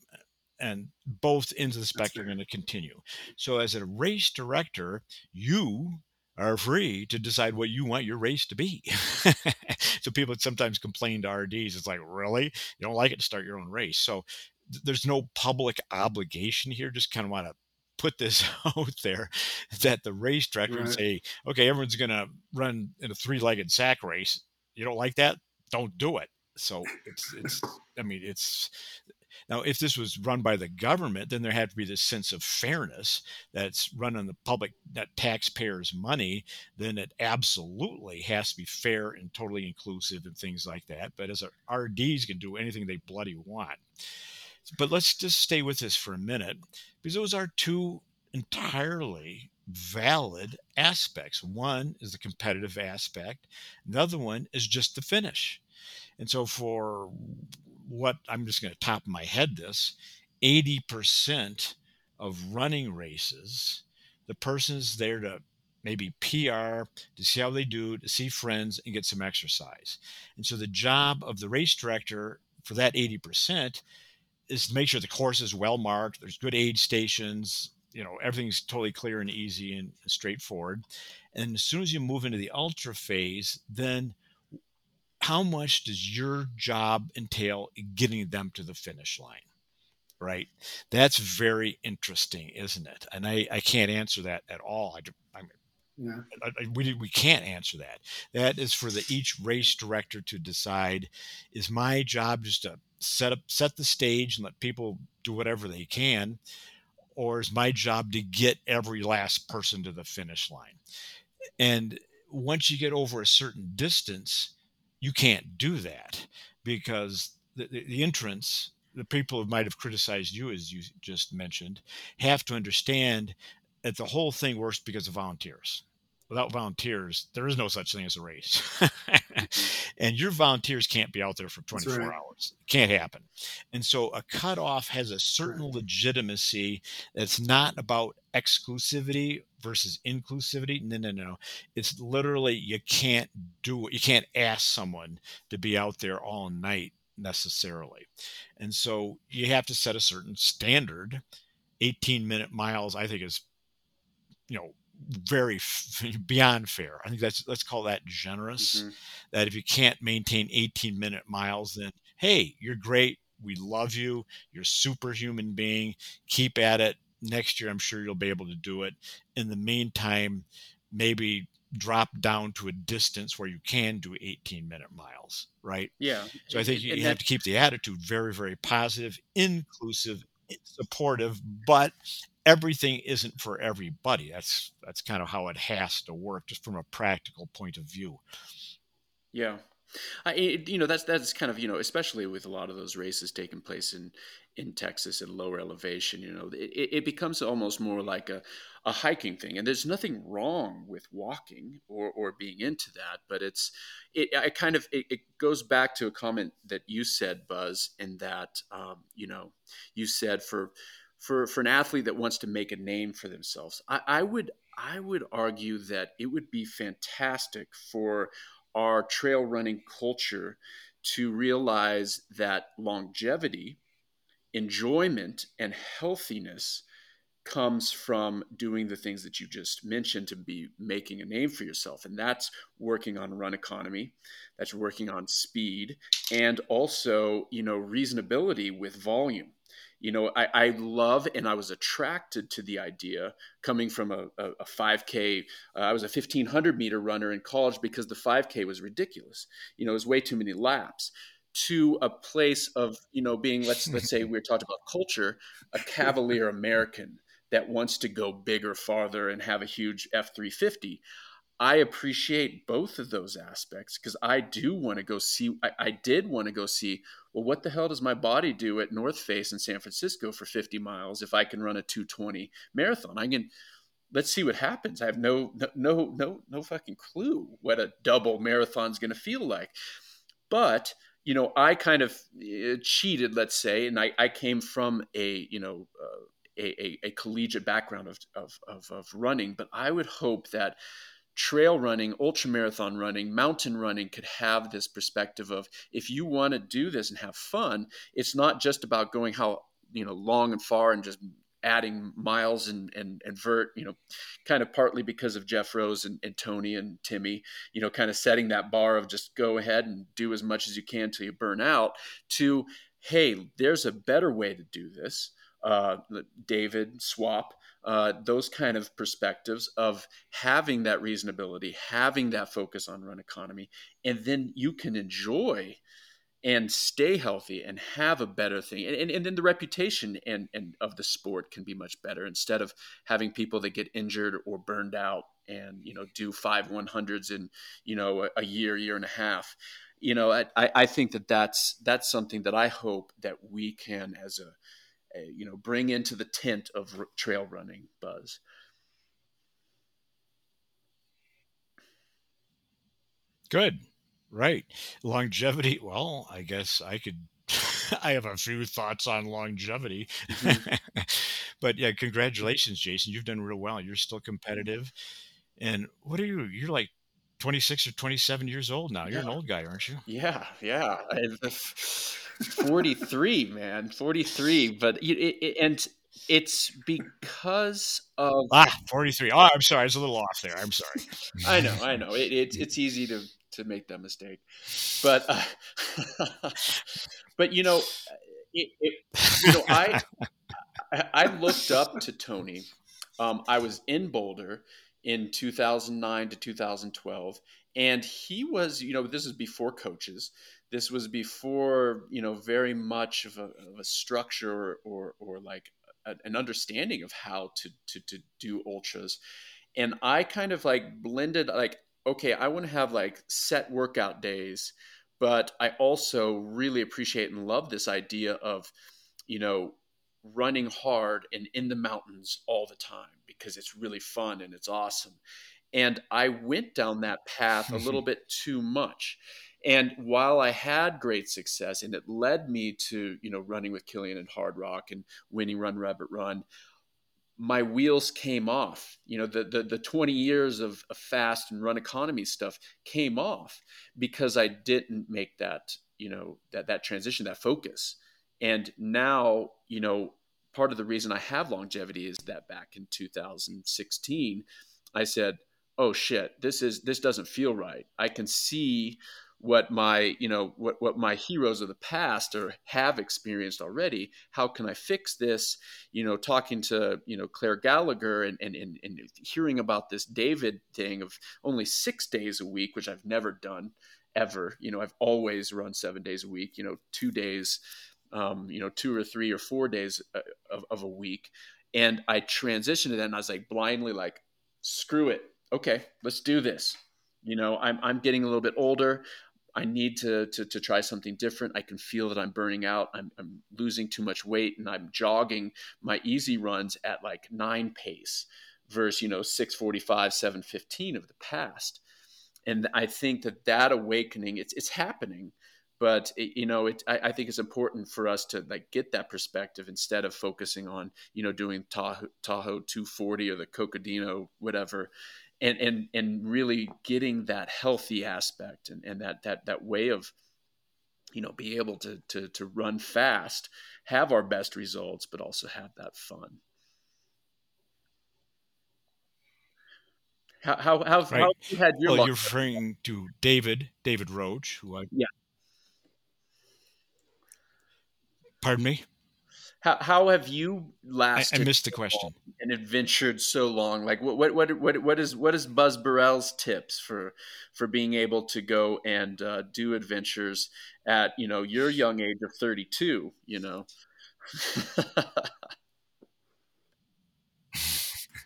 and both ends of the spectrum are going to continue. So, as a race director, you are free to decide what you want your race to be. so, people sometimes complain to RDs. It's like, really? You don't like it to start your own race. So, th- there's no public obligation here. Just kind of want to put this out there that the race director right. say, okay, everyone's going to run in a three legged sack race. You don't like that? Don't do it. So it's, it's, I mean, it's, now, if this was run by the government, then there had to be this sense of fairness that's run on the public, that taxpayers' money. Then it absolutely has to be fair and totally inclusive and things like that. But as RDs can do anything they bloody want. But let's just stay with this for a minute because those are two entirely valid aspects. One is the competitive aspect, another one is just the finish. And so for what I'm just going to top my head this 80% of running races, the person's there to maybe PR, to see how they do, to see friends and get some exercise. And so the job of the race director for that 80% is to make sure the course is well marked, there's good aid stations, you know, everything's totally clear and easy and straightforward. And as soon as you move into the ultra phase, then how much does your job entail getting them to the finish line? Right. That's very interesting, isn't it? And I, I can't answer that at all. I, I'm, yeah. I, I, we, we can't answer that. That is for the each race director to decide. Is my job just to set up set the stage and let people do whatever they can, or is my job to get every last person to the finish line? And once you get over a certain distance, you can't do that because the, the, the entrance the people who might have criticized you, as you just mentioned, have to understand that the whole thing works because of volunteers. Without volunteers, there is no such thing as a race. Mm-hmm. and your volunteers can't be out there for 24 right. hours. It can't happen. And so a cutoff has a certain legitimacy that's not about exclusivity versus inclusivity. No, no, no. It's literally you can't do it. You can't ask someone to be out there all night necessarily. And so you have to set a certain standard. 18 minute miles, I think, is, you know, very f- beyond fair. I think that's let's call that generous. Mm-hmm. That if you can't maintain 18 minute miles, then hey, you're great. We love you. You're a superhuman being. Keep at it. Next year, I'm sure you'll be able to do it. In the meantime, maybe drop down to a distance where you can do 18 minute miles, right? Yeah. So I think you, you have to keep the attitude very, very positive, inclusive, supportive, but everything isn't for everybody. That's that's kind of how it has to work, just from a practical point of view. Yeah, I, you know that's that's kind of you know especially with a lot of those races taking place in in Texas at lower elevation, you know it, it becomes almost more like a a hiking thing, and there's nothing wrong with walking or or being into that, but it's it I kind of it, it goes back to a comment that you said, Buzz, in that um, you know you said for for for an athlete that wants to make a name for themselves, I, I would I would argue that it would be fantastic for our trail running culture to realize that longevity, enjoyment, and healthiness comes from doing the things that you just mentioned to be making a name for yourself. And that's working on run economy that's working on speed and also you know reasonability with volume you know, I, I love and I was attracted to the idea coming from a, a, a 5K. Uh, I was a 1500 meter runner in college because the 5K was ridiculous. You know, it was way too many laps to a place of you know being let's let's say we're talking about culture a cavalier american that wants to go bigger farther and have a huge f350 I appreciate both of those aspects because I do want to go see. I, I did want to go see. Well, what the hell does my body do at North Face in San Francisco for 50 miles if I can run a 220 marathon? I can. Let's see what happens. I have no no no no fucking clue what a double marathon is going to feel like. But you know, I kind of uh, cheated, let's say, and I, I came from a you know. Uh, a, a, a collegiate background of, of, of, of running, but I would hope that trail running, ultra marathon running, mountain running could have this perspective of if you want to do this and have fun, it's not just about going how you know long and far and just adding miles and and, and vert, you know, kind of partly because of Geoff Roes and, and Tony and Timmy, you know, kind of setting that bar of just go ahead and do as much as you can till you burn out to hey, there's a better way to do this. Uh, David Swap, uh, those kind of perspectives of having that reasonability, having that focus on run economy, and then you can enjoy and stay healthy and have a better thing. And, and, and then the reputation and, and of the sport can be much better instead of having people that get injured or burned out and, you know, do five 100s in, you know, a, a year, year and a half. You know, I, I think that that's, that's something that I hope that we can as a, you know bring into the tent of r- trail running buzz good right longevity well i guess i could i have a few thoughts on longevity mm-hmm. but yeah, congratulations, Jason. You've done real well. You're still competitive. And what are you? You're like 26 or 27 years old now. You're an old guy, aren't you? Yeah, yeah. I- 43, man, 43. But it, it, and it's because of Ah, 43. Oh, I'm sorry. I was a little off there. I'm sorry. I know, I know. It, it's it's easy to to make that mistake, but uh, but you know, it, it, you know, I I I looked up to Tony. Um, I was in Boulder in 2009 to 2012, and he was, you know, this is before coaches. This was before, you know, very much of a, of a structure or, or, or like a, an understanding of how to, to, to do ultras. And I kind of like blended, like, okay, I want to have like set workout days, but I also really appreciate and love this idea of, you know, running hard and in the mountains all the time because it's really fun and it's awesome. And I went down that path a little bit too much. And while I had great success and it led me to, you know, running with Kilian and Hardrock and winning Run Rabbit Run, my wheels came off. You know, the the, the 20 years of, of fast and run economy stuff came off because I didn't make that, you know, that that transition, that focus. And now, you know, part of the reason I have longevity is that back in 2016, I said, "Oh shit, this is this doesn't feel right." I can see what my you know what what my heroes of the past or have experienced already how can i fix this you know talking to you know clare gallagher and and, and, and hearing about this david thing of only six days a week which i've never done ever you know i've always run seven days a week you know two days um, you know, two or three or four days uh, of, of a week. And I transitioned to that and I was like blindly like, screw it. Okay, let's do this. You know, I'm, I'm getting a little bit older. I need to, to, to try something different. I can feel that I'm burning out. I'm, I'm losing too much weight and I'm jogging my easy runs at like nine pace versus, you know, 645, 715 of the past. And I think that that awakening, it's, it's happening but it, you know it I, I, think it's important for us to like get that perspective instead of focusing on you know doing tahoe, tahoe 240 or the cocodona whatever and and and really getting that healthy aspect and, and that that that way of you know be able to to to run fast have our best results but also have that fun how how how, right. how you had your well, you're referring to David David Roche, who I yeah Pardon me. How, how have you lasted? I, I missed the question. And adventured so long. Like what what what what what is what is Buzz Burrell's tips for for being able to go and uh, do adventures at you know your young age of thirty two? You know.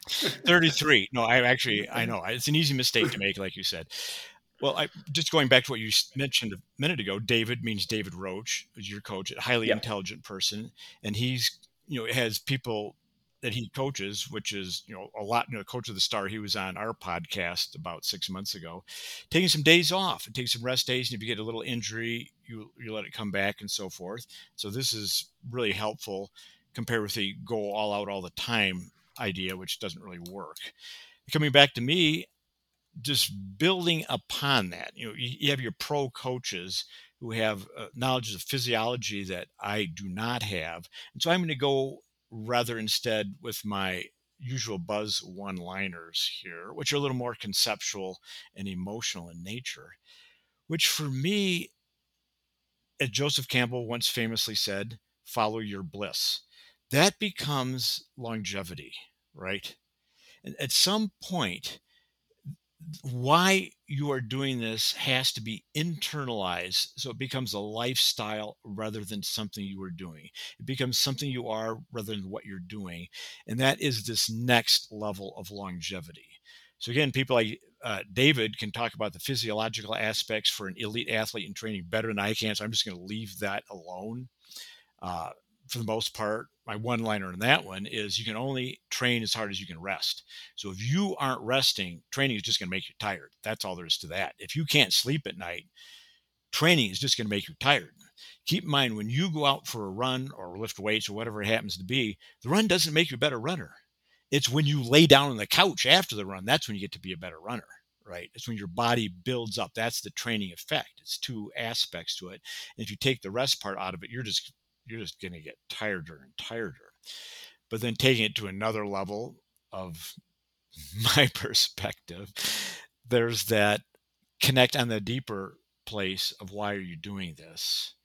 33 no i actually i know it's an easy mistake to make like you said well, I, just going back to what you mentioned a minute ago, David means David Roche, is your coach, a highly intelligent person, and he's you know has people that he coaches, which is you know a lot. You know, coach of the star. He was on our podcast about six months ago, taking some days off and taking some rest days. And if you get a little injury, you you let it come back and so forth. So this is really helpful compared with the go all out all the time idea, which doesn't really work. Coming back to me, just building upon that. You know, you, have your pro coaches who have uh, knowledge of physiology that I do not have, and so I'm going to go rather instead with my usual buzz one liners here, which are a little more conceptual and emotional in nature, which for me, as Joseph Campbell once famously said, follow your bliss. That becomes longevity, right? And at some point, why you are doing this has to be internalized so it becomes a lifestyle rather than something you are doing. It becomes something you are rather than what you're doing and that is this next level of longevity. So again people like uh, david can talk about the physiological aspects for an elite athlete in training better than i can so i'm just going to leave that alone uh, for the most part, my one liner in that one is you can only train as hard as you can rest. So if you aren't resting, training is just going to make you tired. That's all there is to that. If you can't sleep at night, training is just going to make you tired. keep in mind when you go out for a run or lift weights or whatever it happens to be, the run doesn't make you a better runner. It's when you lay down on the couch after the run, that's when you get to be a better runner, right? It's when your body builds up. That's the training effect. It's two aspects to it. And if you take the rest part out of it, you're just you're just going to get tireder and tireder. But then taking it to another level of my perspective, there's that connect on the deeper place of why are you doing this?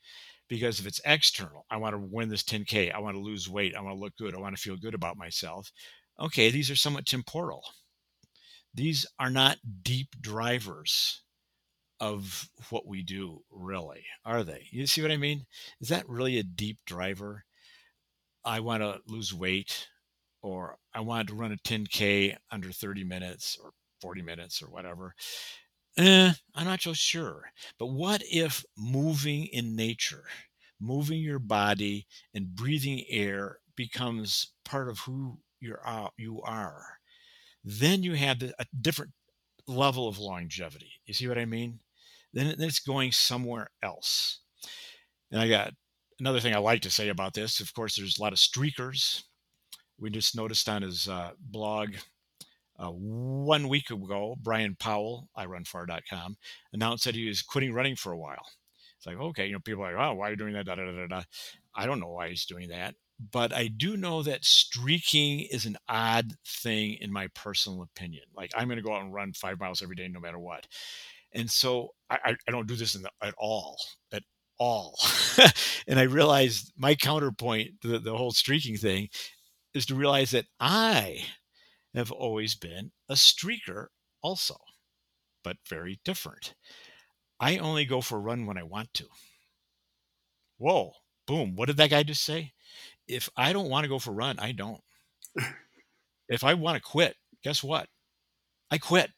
Because if it's external, I want to win this 10K, I want to lose weight, I want to look good, I want to feel good about myself. Okay, these are somewhat temporal. These are not deep drivers of what we do, really, are they? You see what I mean? Is that really a deep driver? I want to lose weight, or I want to run a 10K under 30 minutes or 40 minutes or whatever. Eh, I'm not so sure. But what if moving in nature, moving your body and breathing air becomes part of who you're, uh, you are? Then you have a different level of longevity. You see what I mean? Then it's going somewhere else. And I got another thing I like to say about this. Of course, there's a lot of streakers. We just noticed on his uh, blog uh, one week ago, Bryon Powell, irunfar.com, announced that he was quitting running for a while. It's like, okay, you know, people are like, oh, why are you doing that? Da, da, da, da. I don't know why he's doing that. But I do know that streaking is an odd thing in my personal opinion. Like, I'm going to go out and run five miles every day, no matter what. And so I, I don't do this the, at all, at all. and I realized my counterpoint to the, the whole streaking thing is to realize that I have always been a streaker also, but very different. I only go for a run when I want to. Whoa, boom. What did that guy just say? If I don't want to go for a run, I don't. if I want to quit, guess what? I quit.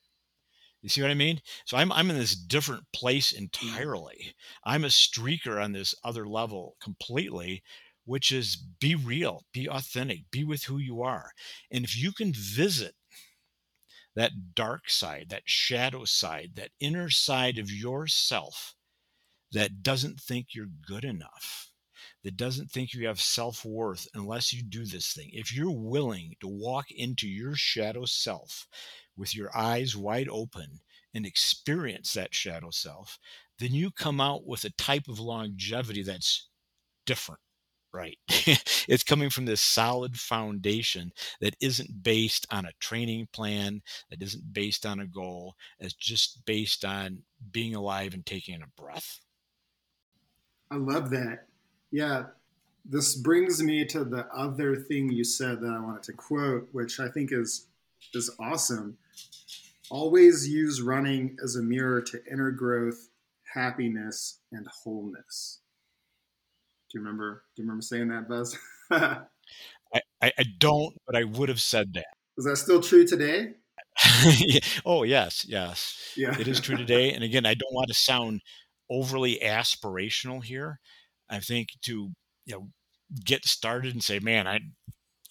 You see what I mean? So I'm I'm in this different place mm. entirely. I'm a streaker on this other level completely which is be real, be authentic, be with who you are. And if you can visit that dark side, that shadow side, that inner side of yourself that doesn't think you're good enough, that doesn't think you have self worth unless you do this thing, if you're willing to walk into your shadow self with your eyes wide open and experience that shadow self, then you come out with a type of longevity that's different right. it's coming from this solid foundation that isn't based on a training plan, that isn't based on a goal, it's just based on being alive and taking a breath. I love that. Yeah. This brings me to the other thing you said that I wanted to quote, which I think is is awesome. Always use running as a mirror to inner growth, happiness, and wholeness. Do you remember? Do you remember saying that, Buzz? I, I, I don't, but I would have said that. Is that still true today? oh yes, yes. Yeah. It is true today. And again, I don't want to sound overly aspirational here. I think to you know get started and say, man, I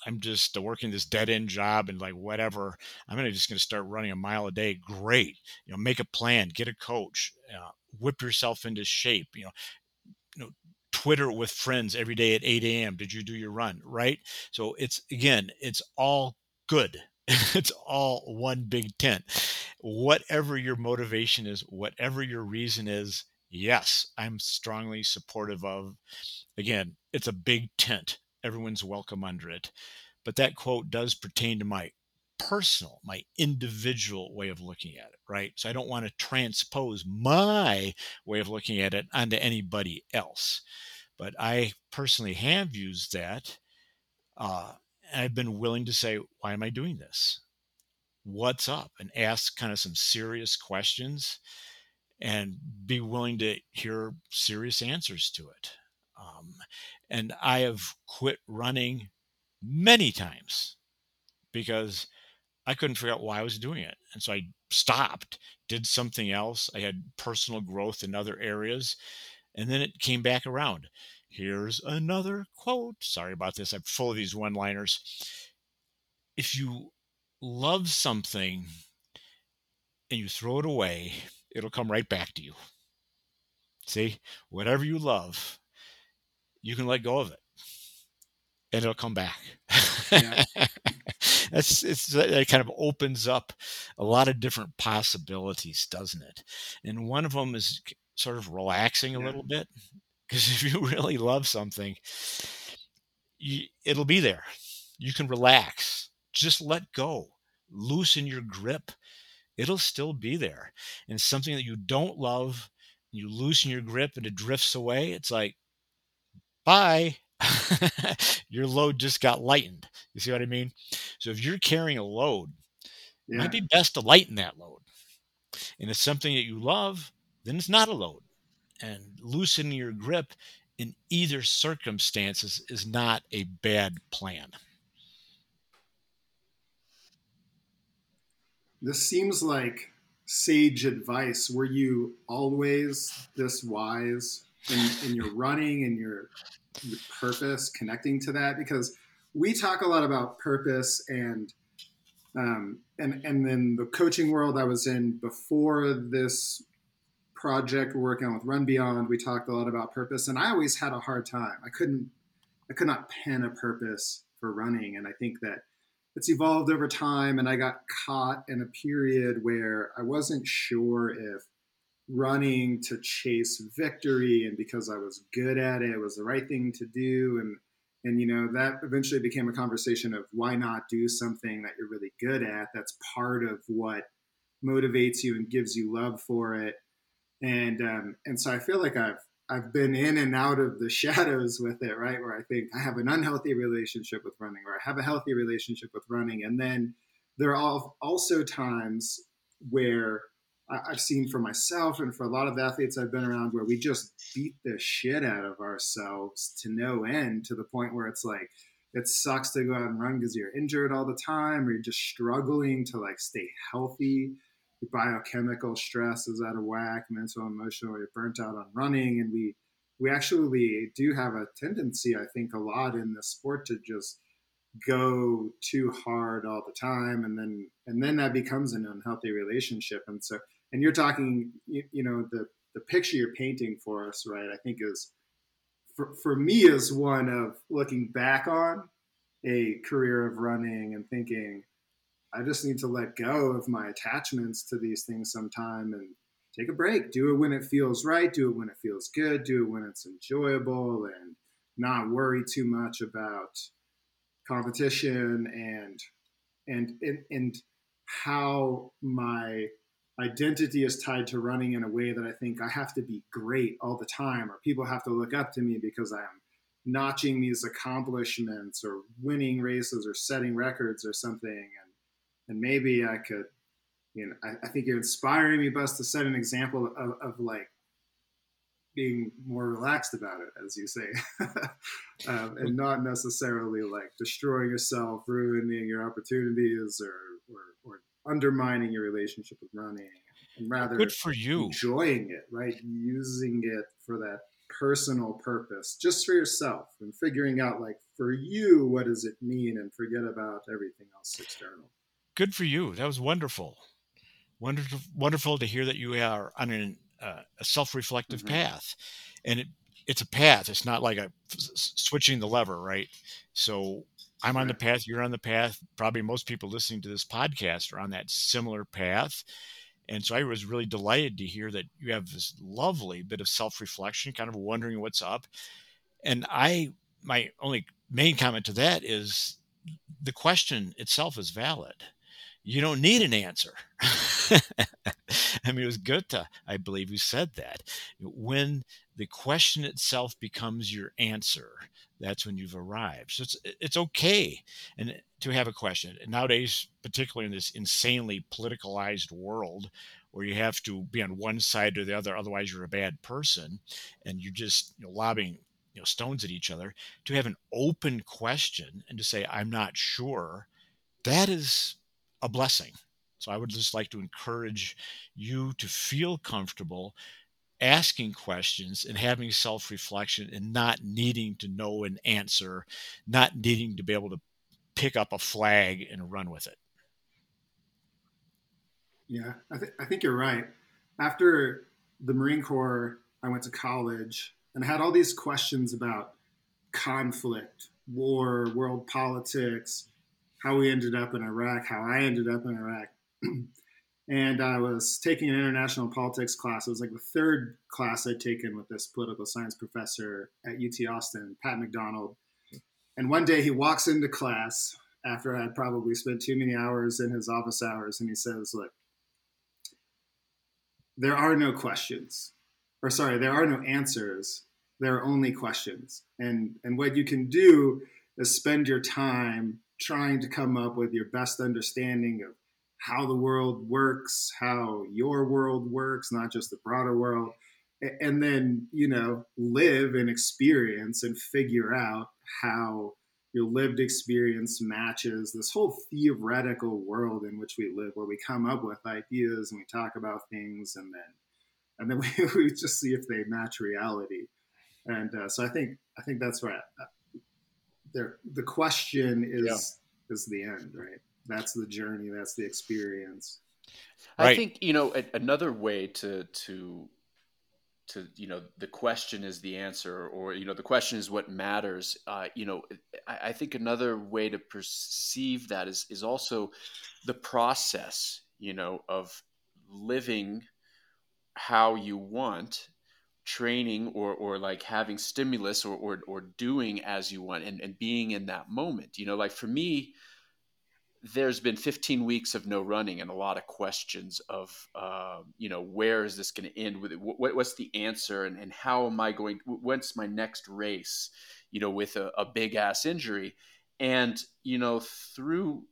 I'm just working this dead end job and like whatever. I'm gonna just gonna start running a mile a day. Great, you know, make a plan, get a coach, uh, whip yourself into shape. You know, you know, Twitter with friends every day at 8 a.m. Did you do your run? Right. So it's again, it's all good. it's all one big tent. Whatever your motivation is, whatever your reason is, yes, I'm strongly supportive of. Again, it's a big tent. Everyone's welcome under it. But that quote does pertain to my personal, my individual way of looking at it, right? So I don't want to transpose my way of looking at it onto anybody else. But I personally have used that. Uh, and I've been willing to say, why am I doing this? What's up? And ask kind of some serious questions and be willing to hear serious answers to it. Um, and I have quit running many times because I couldn't figure out why I was doing it. And so I stopped, did something else. I had personal growth in other areas. And then it came back around. Here's another quote. Sorry about this. I'm full of these one liners. If you love something and you throw it away, it'll come right back to you. See, whatever you love, you can let go of it and it'll come back. Yeah. That's it's it kind of opens up a lot of different possibilities, doesn't it? And one of them is sort of relaxing a yeah. little bit because if you really love something, you, it'll be there. You can relax, just let go, loosen your grip. It'll still be there. And something that you don't love, you loosen your grip and it drifts away. It's like, bye. your load just got lightened. You see what I mean? So if you're carrying a load, yeah. it might be best to lighten that load. And it's something that you love, then it's not a load. And loosening your grip in either circumstances is not a bad plan. This seems like sage advice. Were you always this wise in, in your running and your, your purpose, connecting to that? Because we talk a lot about purpose and um, and and then the coaching world I was in before this project working on with Run Beyond, we talked a lot about purpose, and I always had a hard time. I couldn't, I could not pen a purpose for running, and I think that it's evolved over time. And I got caught in a period where I wasn't sure if running to chase victory and because I was good at it, it was the right thing to do, and and you know that eventually became a conversation of why not do something that you're really good at. That's part of what motivates you and gives you love for it. And um, and so I feel like I've I've been in and out of the shadows with it, right? Where I think I have an unhealthy relationship with running, or I have a healthy relationship with running, and then there are also times where I've seen for myself and for a lot of athletes I've been around where we just beat the shit out of ourselves to no end to the point where it's like it sucks to go out and run because you're injured all the time or you're just struggling to like stay healthy Your biochemical stress is out of whack, mental, emotional, you're burnt out on running. And we, we actually do have a tendency, I think, a lot in the sport to just go too hard all the time. And then, and then that becomes an unhealthy relationship. And so, and you're talking, you, you know, the, the picture you're painting for us, right, I think is, for, for me is one of looking back on a career of running and thinking, I just need to let go of my attachments to these things sometime and take a break. Do it when it feels right. Do it when it feels good. Do it when it's enjoyable and not worry too much about competition and and and, and how my identity is tied to running in a way that I think I have to be great all the time or people have to look up to me because I'm notching these accomplishments or winning races or setting records or something. And maybe I could, you know, I, I think you're inspiring me, Buzz, to set an example of, of like being more relaxed about it, as you say, um, and not necessarily like destroying yourself, ruining your opportunities, or, or, or undermining your relationship with running, and rather good for you enjoying it, right? Using it for that personal purpose, just for yourself, and figuring out like for you, what does it mean, and forget about everything else external good for you. That was wonderful. Wonderful, wonderful to hear that you are on an, uh, a self-reflective mm-hmm. path, and it, it's a path. It's not like a switching the lever, right? So I'm on the path. You're on the path. Probably most people listening to this podcast are on that similar path. And so I was really delighted to hear that you have this lovely bit of self-reflection, kind of wondering what's up. And I, my only main comment to that is the question itself is valid you don't need an answer. I mean, it was Goethe, I believe, who said that. When the question itself becomes your answer, that's when you've arrived. So it's it's okay and to have a question. Nowadays, particularly in this insanely politicalized world where you have to be on one side or the other, otherwise you're a bad person, and you're just you know, lobbing you know stones at each other. To have an open question and to say, "I'm not sure," that is a blessing. So I would just like to encourage you to feel comfortable asking questions and having self reflection and not needing to know an answer, not needing to be able to pick up a flag and run with it. Yeah, I, th- I think you're right. After the Marine Corps, I went to college and I had all these questions about conflict, war, world politics, how we ended up in Iraq, how I ended up in Iraq. and I was taking an international politics class. It was like the third class I'd taken with this political science professor at UT Austin, Pat McDonald. And one day he walks into class after I had probably spent too many hours in his office hours, and he says, Look, there are no questions, or sorry, there are no answers. There are only questions. And, and what you can do is spend your time trying to come up with your best understanding of how the world works, how your world works, not just the broader world, and then, you know, live and experience and figure out how your lived experience matches this whole theoretical world in which we live, where we come up with ideas and we talk about things, and then and then we, we just see if they match reality. And uh, so I think I think that's right. Uh, there, the question is yeah. is the end, right? That's the journey. That's the experience. I think you know another way to to to you know the question is the answer or you know the question is what matters uh, you know I, I, think another way to perceive that is is also the process you know of living how you want training or or like having stimulus or or, or doing as you want and, and being in that moment you know like for me there's been 15 weeks of no running and a lot of questions of uh, you know where is this going to end with what, what's the answer? And, and how am i going when's my next race you know with a, a big ass injury? And you know through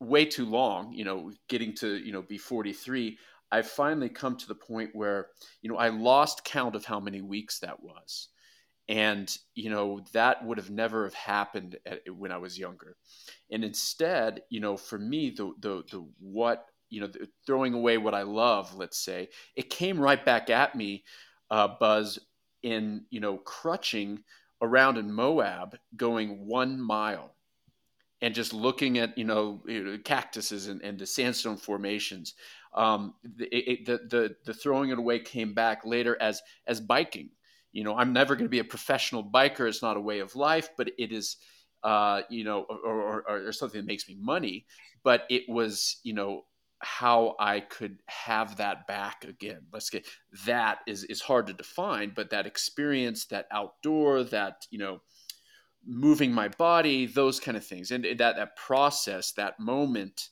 way too long you know getting to you know be 43 i've finally come to the point where you know i lost count of how many weeks that was and you know that would have never have happened at, when i was younger. And instead you know for me the the, the what you know the, throwing away what i love let's say it came right back at me uh, buzz in you know crutching around in moab going one mile and just looking at you know cactuses and, and the sandstone formations. Um, it, the, the the throwing it away came back later as as biking you know i'm never going to be a professional biker it's not a way of life but it is uh, you know or, or, or, something that makes me money. But it was you know how i could have that back again. Let's get that is is hard to define but that experience that outdoor that you know moving my body those kind of things. And that that process that moment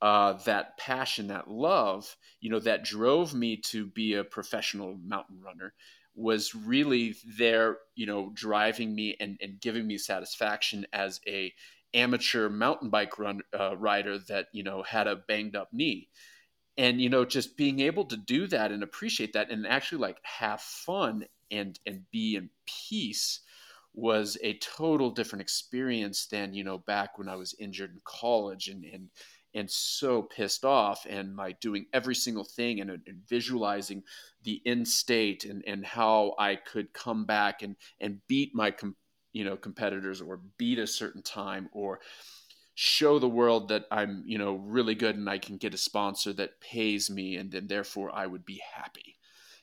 uh, that passion that love you know that drove me to be a professional mountain runner was really there, you know, driving me and, and giving me satisfaction as a amateur mountain bike run, uh, rider that you know had a banged up knee. And you know just being able to do that and appreciate that and actually like have fun and and be in peace was a total different experience than you know back when i was injured in college and and and so pissed off and like doing every single thing and, and visualizing the end state and, and how I could come back and, and beat my, com- you know, competitors or beat a certain time or show the world that I'm, you know, really good and I can get a sponsor that pays me and then therefore I would be happy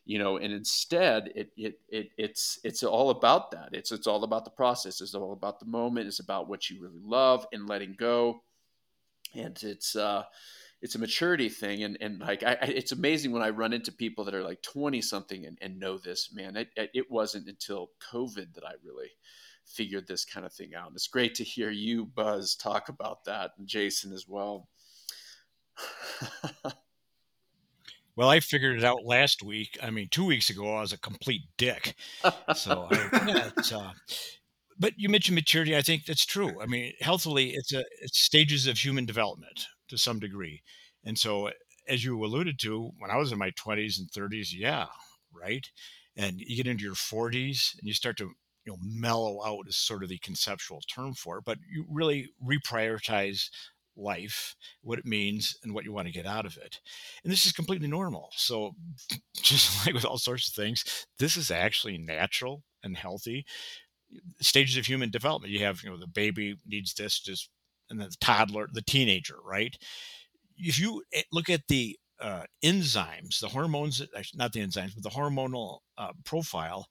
you know and instead it, it it it's it's all about that. It's it's all about the process. It's all about the moment. It's about what you really love and letting go and it's uh it's a maturity thing and and like I, it's amazing when i run into people that are like 20 something and, and know this man it, it wasn't until covid that i really figured this kind of thing out and it's great to hear you buzz talk about that and jason as well. Well i figured it out last week i mean two weeks ago i was a complete dick. So I, yeah, it's, uh, but you mentioned maturity. I think that's true. I mean, healthily, it's a it's stages of human development to some degree, and so as you alluded to, when I was in my twenties and thirties, yeah, right, and you get into your forties and you start to you know mellow out is sort of the conceptual term for it, but you really reprioritize life, what it means, and what you want to get out of it. And this is completely normal. So, just like with all sorts of things, this is actually natural and healthy stages of human development. You have, you know, the baby needs this, just, and then the toddler, the teenager, right? If you eh, look at the uh, enzymes, the hormones, not the enzymes, but the hormonal uh, profile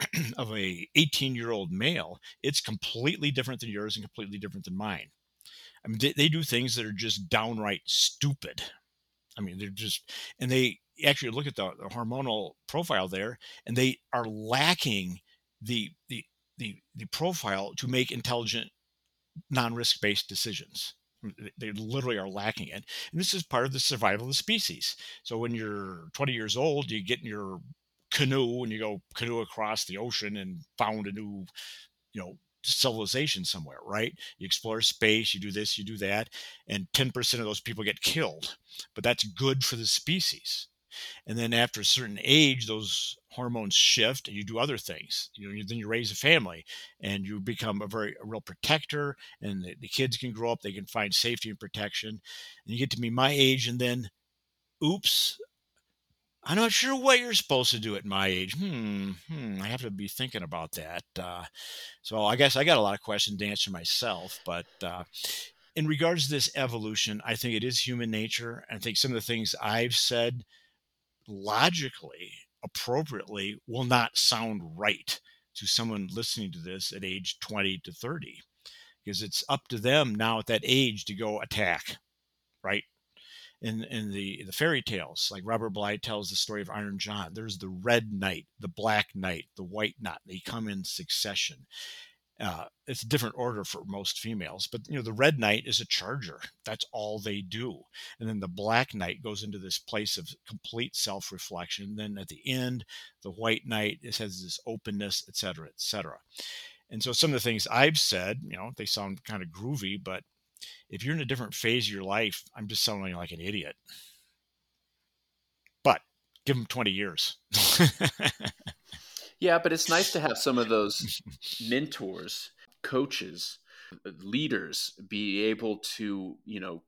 of a 18 year old male, it's completely different than yours and completely different than mine. I mean, they, they do things that are just downright stupid. I mean, they're just, and they actually look at the, the hormonal profile there, and they are lacking the the the the profile to make intelligent, non-risk based decisions. They literally are lacking it, and this is part of the survival of the species. So when you're 20 years old, you get in your canoe and you go canoe across the ocean and found a new, you know, civilization somewhere, right? You explore space, you do this, you do that, and 10% of those people get killed. But that's good for the species. And then after a certain age, those hormones shift and you do other things. You know, then you raise a family and you become a very a real protector and the, the kids can grow up, they can find safety and protection. And you get to be my age and then oops, I'm not sure what you're supposed to do at my age. Hmm, hmm I have to be thinking about that. Uh, so I guess I got a lot of questions to answer myself. But uh, in regards to this evolution, I think it is human nature. I think some of the things I've said logically, appropriately, will not sound right to someone listening to this at age 20 to 30 because it's up to them now at that age to go attack, right? in in the the fairy tales like robert bly tells the story of iron john there's the red knight the black knight the white knight they come in succession uh, it's a different order for most females but you know the red knight is a charger that's all they do and then the black knight goes into this place of complete self-reflection then at the end the white knight has this openness etc etc and so some of the things i've said you know they sound kind of groovy but if you're in a different phase of your life, I'm just sounding like an idiot. But give them 20 years. yeah, but it's nice to have some of those mentors, coaches, leaders be able to, you know,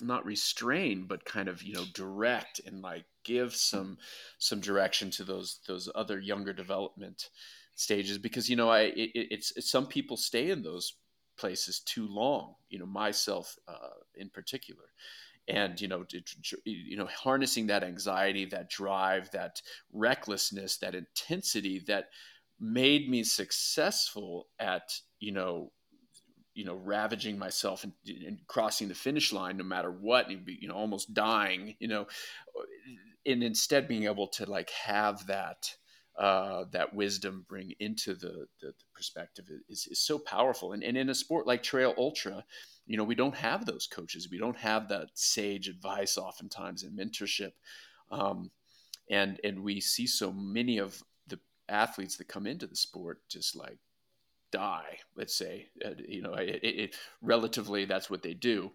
not restrain but kind of you know direct and like give some some direction to those those other younger development stages. Because you know i it, it's, it's some people stay in those places too long you know myself uh, in particular and you know you know harnessing that anxiety that drive that recklessness that intensity that made me successful at you know you know ravaging myself and, and crossing the finish line no matter what and you know almost dying you know and instead being able to like have that uh, that wisdom bring into the, the, the perspective is, is so powerful. And, and in a sport like trail ultra, you know, we don't have those coaches. We don't have that sage advice oftentimes and mentorship. Um, and, and we see so many of the athletes that come into the sport just like die, let's say, uh, you know, it, it, relatively that's what they do.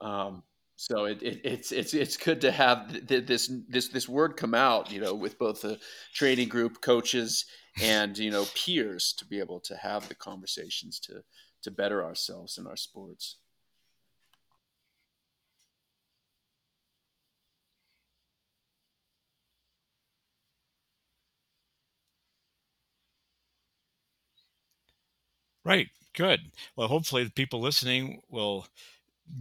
Um, so it, it, it's it's it's good to have th- this this this word come out, you know, with both the training group, coaches, and you know peers to be able to have the conversations to to better ourselves in our sports. Right. Good. Well, hopefully, the people listening will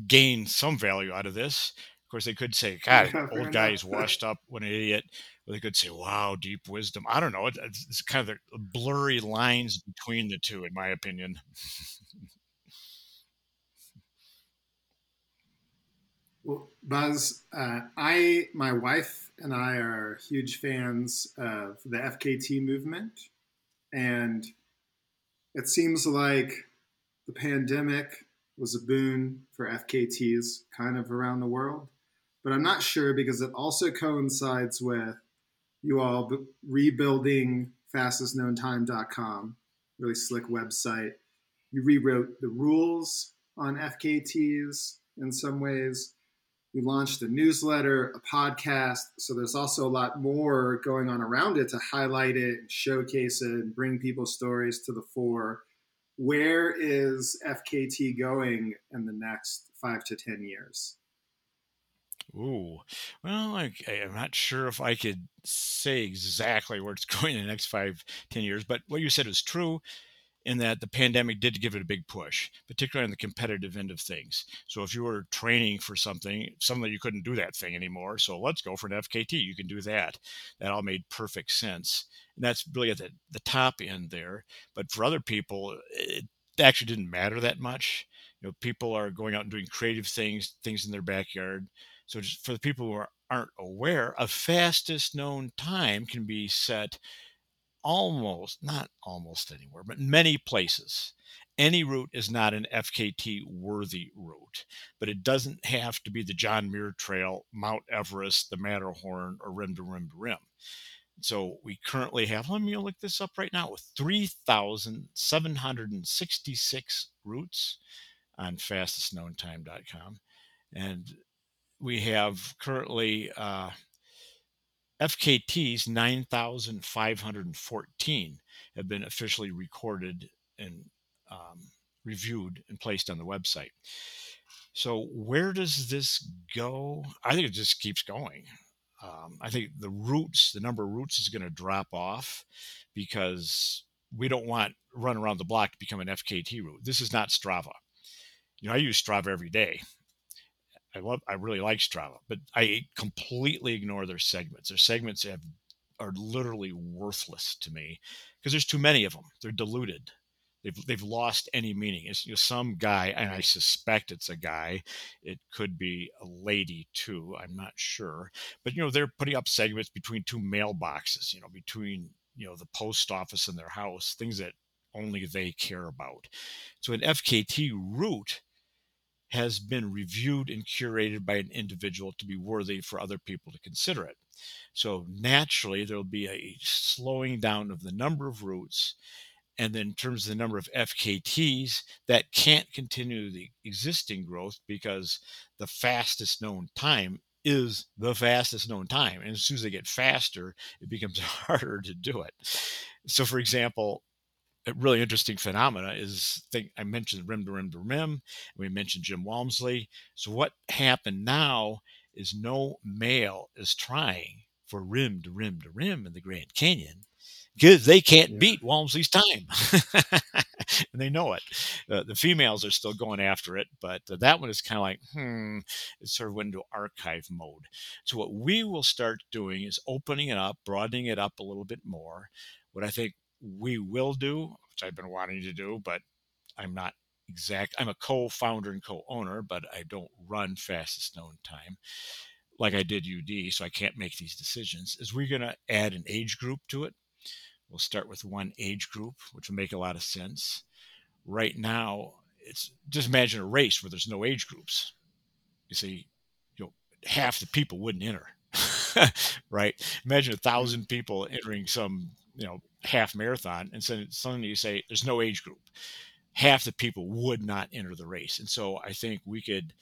gain some value out of this. Of course, they could say, "God, old guy is washed up, what an idiot." Or they could say, "Wow, deep wisdom." I don't know. It's, it's kind of the blurry lines between the two, in my opinion. well, Buzz, uh, I, my wife, and I are huge fans of the FKT movement, and it seems like the pandemic was a boon for FKTs kind of around the world. But I'm not sure because it also coincides with you all rebuilding fastestknowntime.com, really slick website. You rewrote the rules on FKTs in some ways. You launched a newsletter, a podcast. So there's also a lot more going on around it to highlight it, showcase it, and bring people's stories to the fore where is FKT going in the next five to 10 years? Ooh, well, I, am not sure if I could say exactly where it's going in the next five, ten years, but what you said is true. In that the pandemic did give it a big push, particularly on the competitive end of things. So if you were training for something, suddenly you couldn't do that thing anymore. So let's go for an FKT. You can do that. That all made perfect sense. And that's really at the, the top end there. But for other people, it actually didn't matter that much. You know, people are going out and doing creative things, things in their backyard. So just for the people who are, aren't aware, a fastest known time can be set almost, not almost anywhere, but many places. Any route is not an FKT worthy route, but it doesn't have to be the John Muir Trail, Mount Everest, the Matterhorn, or rim to rim to rim. So we currently have, let me look this up right now, with 3,766 routes on fastestknowntime.com. And we have currently uh, FKTs 9,514 have been officially recorded and um, reviewed and placed on the website. So, where does this go? I think it just keeps going. Um, I think the roots, the number of roots is going to drop off because we don't want run around the block to become an FKT route. This is not Strava. You know, I use Strava every day. I love, I really like Strava, but I completely ignore their segments. Their segments have are literally worthless to me because there's too many of them. They're diluted. They've they've lost any meaning. It's you know, some guy, and I suspect it's a guy. It could be a lady too. I'm not sure, but you know they're putting up segments between two mailboxes. You know, between you know the post office and their house, things that only they care about. So an FKT route has been reviewed and curated by an individual to be worthy for other people to consider it. So naturally, there'll be a slowing down of the number of routes. And then in terms of the number of FKTs, that can't continue the existing growth because the fastest known time is the fastest known time. And as soon as they get faster, it becomes harder to do it. So, for example, a really interesting phenomena is think I mentioned rim to rim to rim. We mentioned Jim Walmsley. So what happened now is no male is trying for rim to rim to rim in the Grand Canyon because they can't yeah. beat Walmsley's time. and they know it. Uh, the females are still going after it, but uh, that one is kind of like, hmm, it sort of went into archive mode. So, what we will start doing is opening it up, broadening it up a little bit more. What I think we will do, which I've been wanting to do, but I'm not exact. I'm a co-founder and co-owner, but I don't run fastest known time like I did UD, so I can't make these decisions. Is we're going to add an age group to it. We'll start with one age group, which will make a lot of sense. Right now, it's just imagine a race where there's no age groups. You see, you know, half the people wouldn't enter. right? Imagine a thousand people entering some, you know, half marathon, and so suddenly you say there's no age group. Half the people would not enter the race, and so I think we could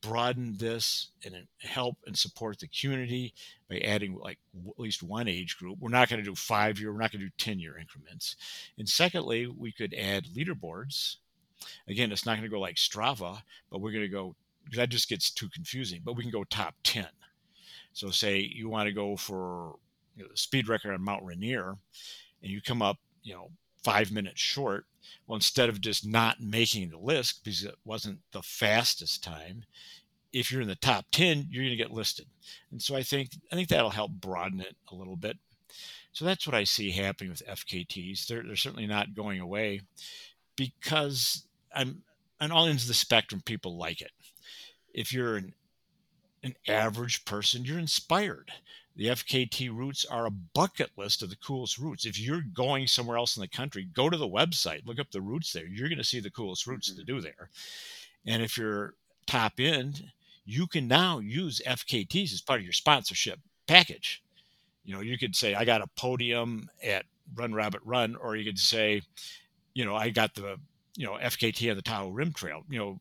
broaden this and help and support the community by adding like at least one age group. We're not going to do five year, we're not going to do 10 year increments. And secondly, we could add leaderboards. Again, it's not going to go like Strava, but we're going to go that just gets too confusing, but we can go top 10. So say you want to go for you know, the speed record on Mount Rainier and you come up, you know, five minutes short. Well, instead of just not making the list because it wasn't the fastest time, if you're in the top 10, you're going to get listed. And so I think I think that'll help broaden it a little bit. So that's what I see happening with FKTs. They're, they're certainly not going away because I'm on all ends of the spectrum, people like it. If you're an, an average person, you're inspired the FKT routes are a bucket list of the coolest routes. If you're going somewhere else in the country, go to the website, look up the routes there. You're going to see the coolest routes mm-hmm. to do there. And if you're top end, you can now use FKTs as part of your sponsorship package. You know, you could say, I got a podium at Run Rabbit Run, or you could say, you know, I got the, you know, FKT on the Tahoe Rim Trail. You know,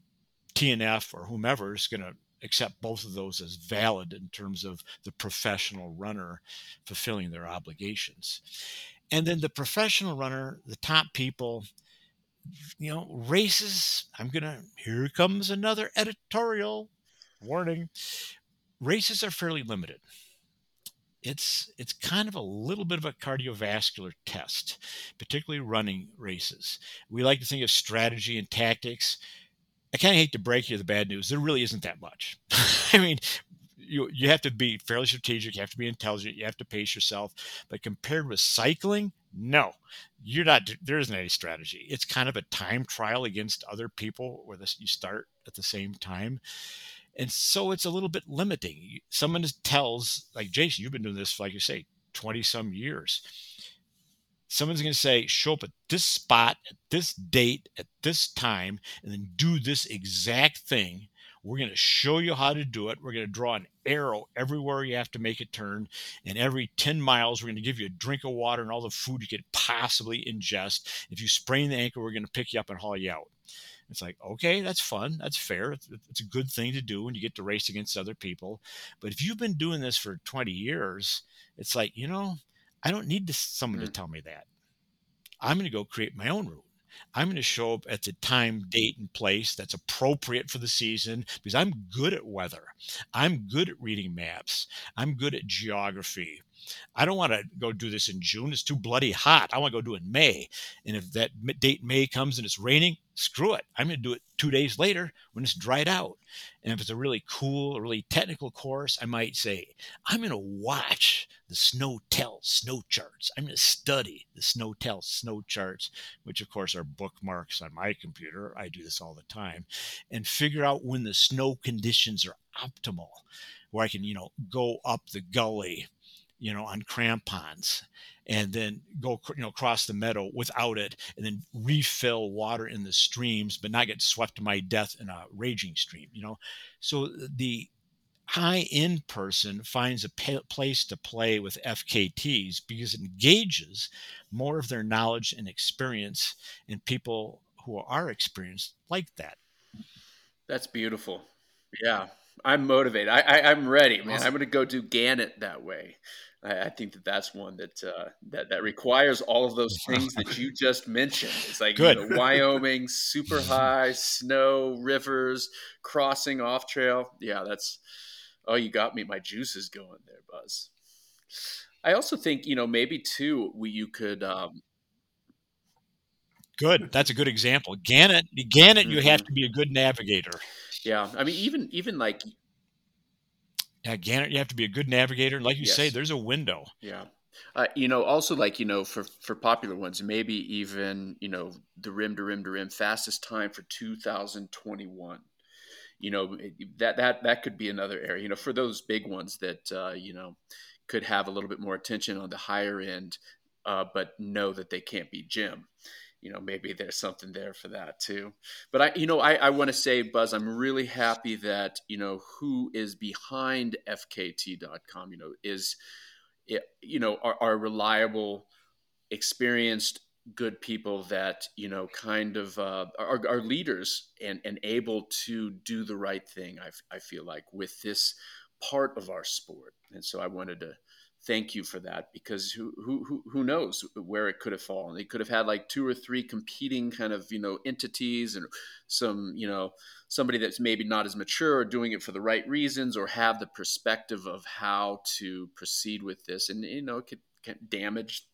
TNF or whomever is going to accept both of those as valid in terms of the professional runner fulfilling their obligations. And then the professional runner, the top people, you know, races, I'm going to, here comes another editorial warning. Races are fairly limited. it's it's kind of a little bit of a cardiovascular test, particularly running races. We like to think of strategy and tactics. I kind of hate to break you the bad news. There really isn't that much. I mean, you you have to be fairly strategic. You have to be intelligent. You have to pace yourself. But compared with cycling, no, you're not. There isn't any strategy. It's kind of a time trial against other people, where this you start at the same time, and so it's a little bit limiting. Someone tells, like Jason, you've been doing this, like you say, twenty some years. Someone's going to say, show up at this spot, at this date, at this time, and then do this exact thing we're going to show you how to do it. We're going to draw an arrow everywhere you have to make a turn. And every 10 miles, we're going to give you a drink of water and all the food you could possibly ingest. If you sprain the ankle, we're going to pick you up and haul you out. It's like, okay, that's fun. That's fair. It's, it's, a good thing to do when you get to race against other people. But if you've been doing this for 20 years, it's like, you know, I don't need to, someone mm. to tell me that. I'm going to go create my own route. I'm going to show up at the time, date, and place that's appropriate for the season because I'm good at weather. I'm good at reading maps. I'm good at geography. I don't want to go do this in June. It's too bloody hot. I want to go do it in May. And if that date May comes and it's raining, screw it. I'm going to do it two days later when it's dried out. And if it's a really cool, really technical course, I might say, I'm going to watch the snow tell snow charts. I'm going to study the SNOTEL snow charts, which of course are bookmarks on my computer. I do this all the time and figure out when the snow conditions are optimal where I can, you know, go up the gully you know, on crampons and then go, you know, across the meadow without it and then refill water in the streams, but not get swept to my death in a raging stream, you know? So uh, the high end person finds a place to play with FKTs because it engages more of their knowledge and experience in people who are experienced like that. That's beautiful. Yeah. I'm motivated. I, I am ready, man. Awesome. I'm going to go do Gannett that way. I, I think that that's one that uh, that that requires all of those things that you just mentioned. It's like you know, Wyoming, super high snow, rivers, crossing off trail. Yeah, that's oh, you got me. My juices going there, Buzz. I also think you know maybe too we, you could. Um, good. That's a good example. Gannett, Gannett, mm-hmm. you have mm-hmm. to be a good navigator. Yeah, I mean, even even like yeah, Gannett, you have to be a good navigator. Like you yes. say, there's a window. Yeah. Uh, you know, also like you know, for for popular ones, maybe even you know the rim to rim to rim fastest time for 2021. You know that that that could be another area. You know, for those big ones that uh, you know could have a little bit more attention on the higher end, uh, but know that they can't be Jim you know maybe there's something there for that too. But i you know i, I want to say buzz i'm really happy that you know who is behind fkt.com you know is you know are, are reliable experienced good people that you know kind of uh, are, are leaders and, and able to do the right thing I, I feel like with this part of our sport. And so i wanted to thank you for that because who who who knows where it could have fallen? They could have had like two or three competing kind of you know entities and some you know somebody that's maybe not as mature or doing it for the right reasons or have the perspective of how to proceed with this. And you know it could, damage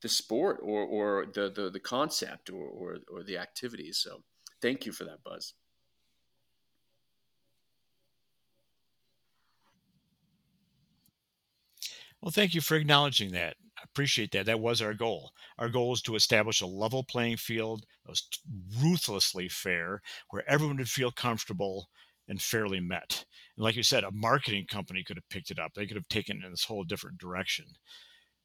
the sport or or the the, the concept or, or or the activities so thank you for that buzz Well, thank you for acknowledging that. I appreciate that. That was our goal. Our goal is to establish a level playing field that was ruthlessly fair, where everyone would feel comfortable and fairly met. And like you said, a marketing company could have picked it up. They could have taken it in this whole different direction.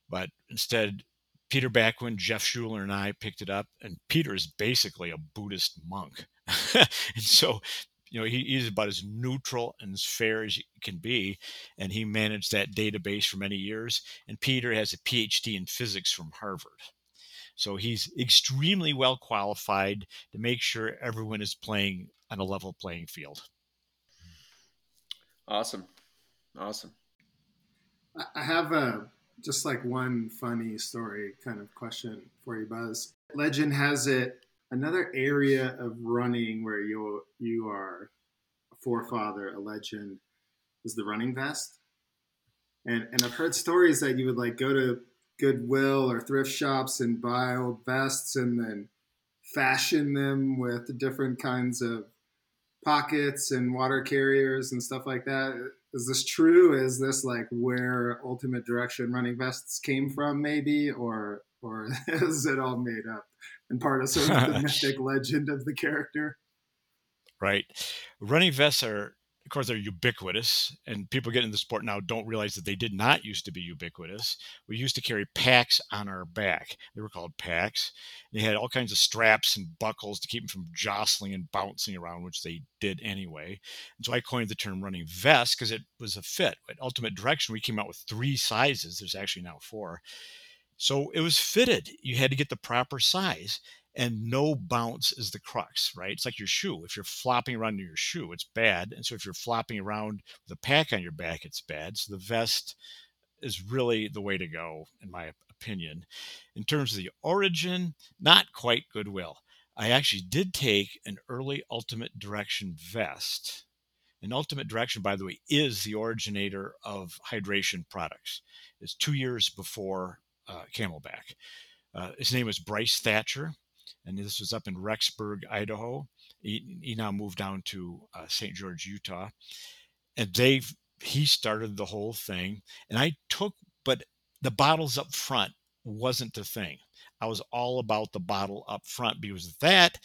But instead, Peter Bakwin, Jeff Schuler, and I picked it up. And Peter is basically a Buddhist monk. and so you know, he, he's about as neutral and as fair as he can be. And he managed that database for many years. And Peter has a PhD in physics from Harvard. So he's extremely well qualified to make sure everyone is playing on a level playing field. Awesome. Awesome. I have a just like one funny story kind of question for you, Buzz. Legend has it another area of running where you you are a forefather, a legend, is the running vest. and and I've heard stories that you would like go to Goodwill or thrift shops and buy old vests and then fashion them with different kinds of pockets and water carriers and stuff like that. Is this true? Is this like where Ultimate Direction running vests came from, maybe, or or is it all made up and part of sort of the mythic legend of the character? Right. Running vests are of course, they're ubiquitous, and people get into the sport now don't realize that they did not used to be ubiquitous. We used to carry packs on our back. They were called packs. They had all kinds of straps and buckles to keep them from jostling and bouncing around, which they did anyway. And so I coined the term running vest because it was a fit. At Ultimate Direction, we came out with three sizes. There's actually now four. So it was fitted. You had to get the proper size and no bounce is the crux, right? It's like your shoe. If you're flopping around in your shoe, it's bad. And so if you're flopping around with a pack on your back, it's bad. So the vest is really the way to go, in my opinion. In terms of the origin, not quite goodwill. I actually did take an early Ultimate Direction vest. And Ultimate Direction, by the way, is the originator of hydration products. It's two years before uh, CamelBak. Uh, his name was Bryce Thatcher and this was up in Rexburg, Idaho. He, he now moved down to uh, St. George, Utah, and they he started the whole thing. And I took, but the bottles up front wasn't the thing. I was all about the bottle up front because that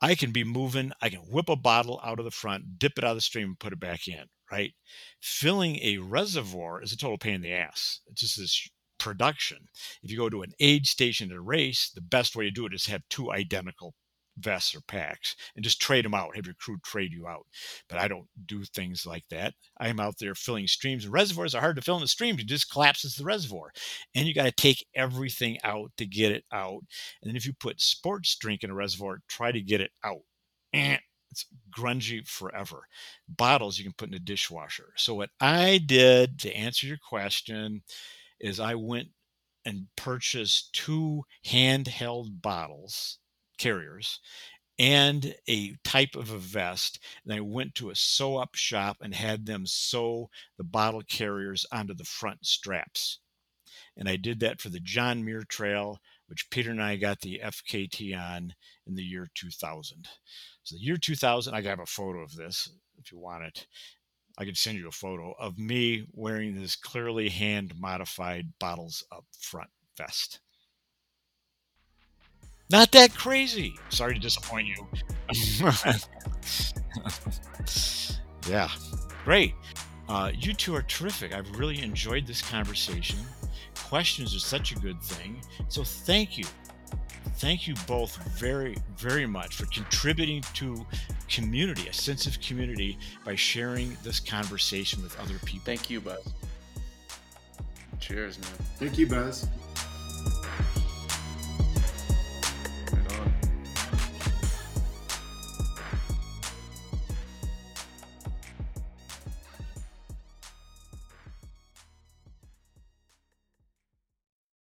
I can be moving. I can whip a bottle out of the front, dip it out of the stream, and put it back in. Right, filling a reservoir is a total pain in the ass. It's just this production. If you go to an aid station at a race, the best way to do it is have two identical vests or packs and just trade them out. Have your crew trade you out. But I don't do things like that. I am out there filling streams and reservoirs are hard to fill in the streams. It just collapses the reservoir. And you got to take everything out to get it out. And then if you put sports drink in a reservoir, try to get it out. Eh, it's grungy forever. Bottles you can put in a dishwasher. So what I did to answer your question is I went and purchased two handheld bottles carriers and a type of a vest and i went to a sew up shop and had them sew the bottle carriers onto the front straps. And i did that for the john muir trail which peter and i got the fkt on in the year 2000 so the year 2000 i got a photo of this if you want it I could send you a photo of me wearing this clearly hand modified bottles up front vest. Not that crazy. Sorry to disappoint you. yeah, great. Uh, you two are terrific. I've really enjoyed this conversation. Questions are such a good thing. So thank you thank you both very, very much for contributing to community, a sense of community, by sharing this conversation with other people. Thank you, Buzz. Cheers, man. Thank you, Buzz.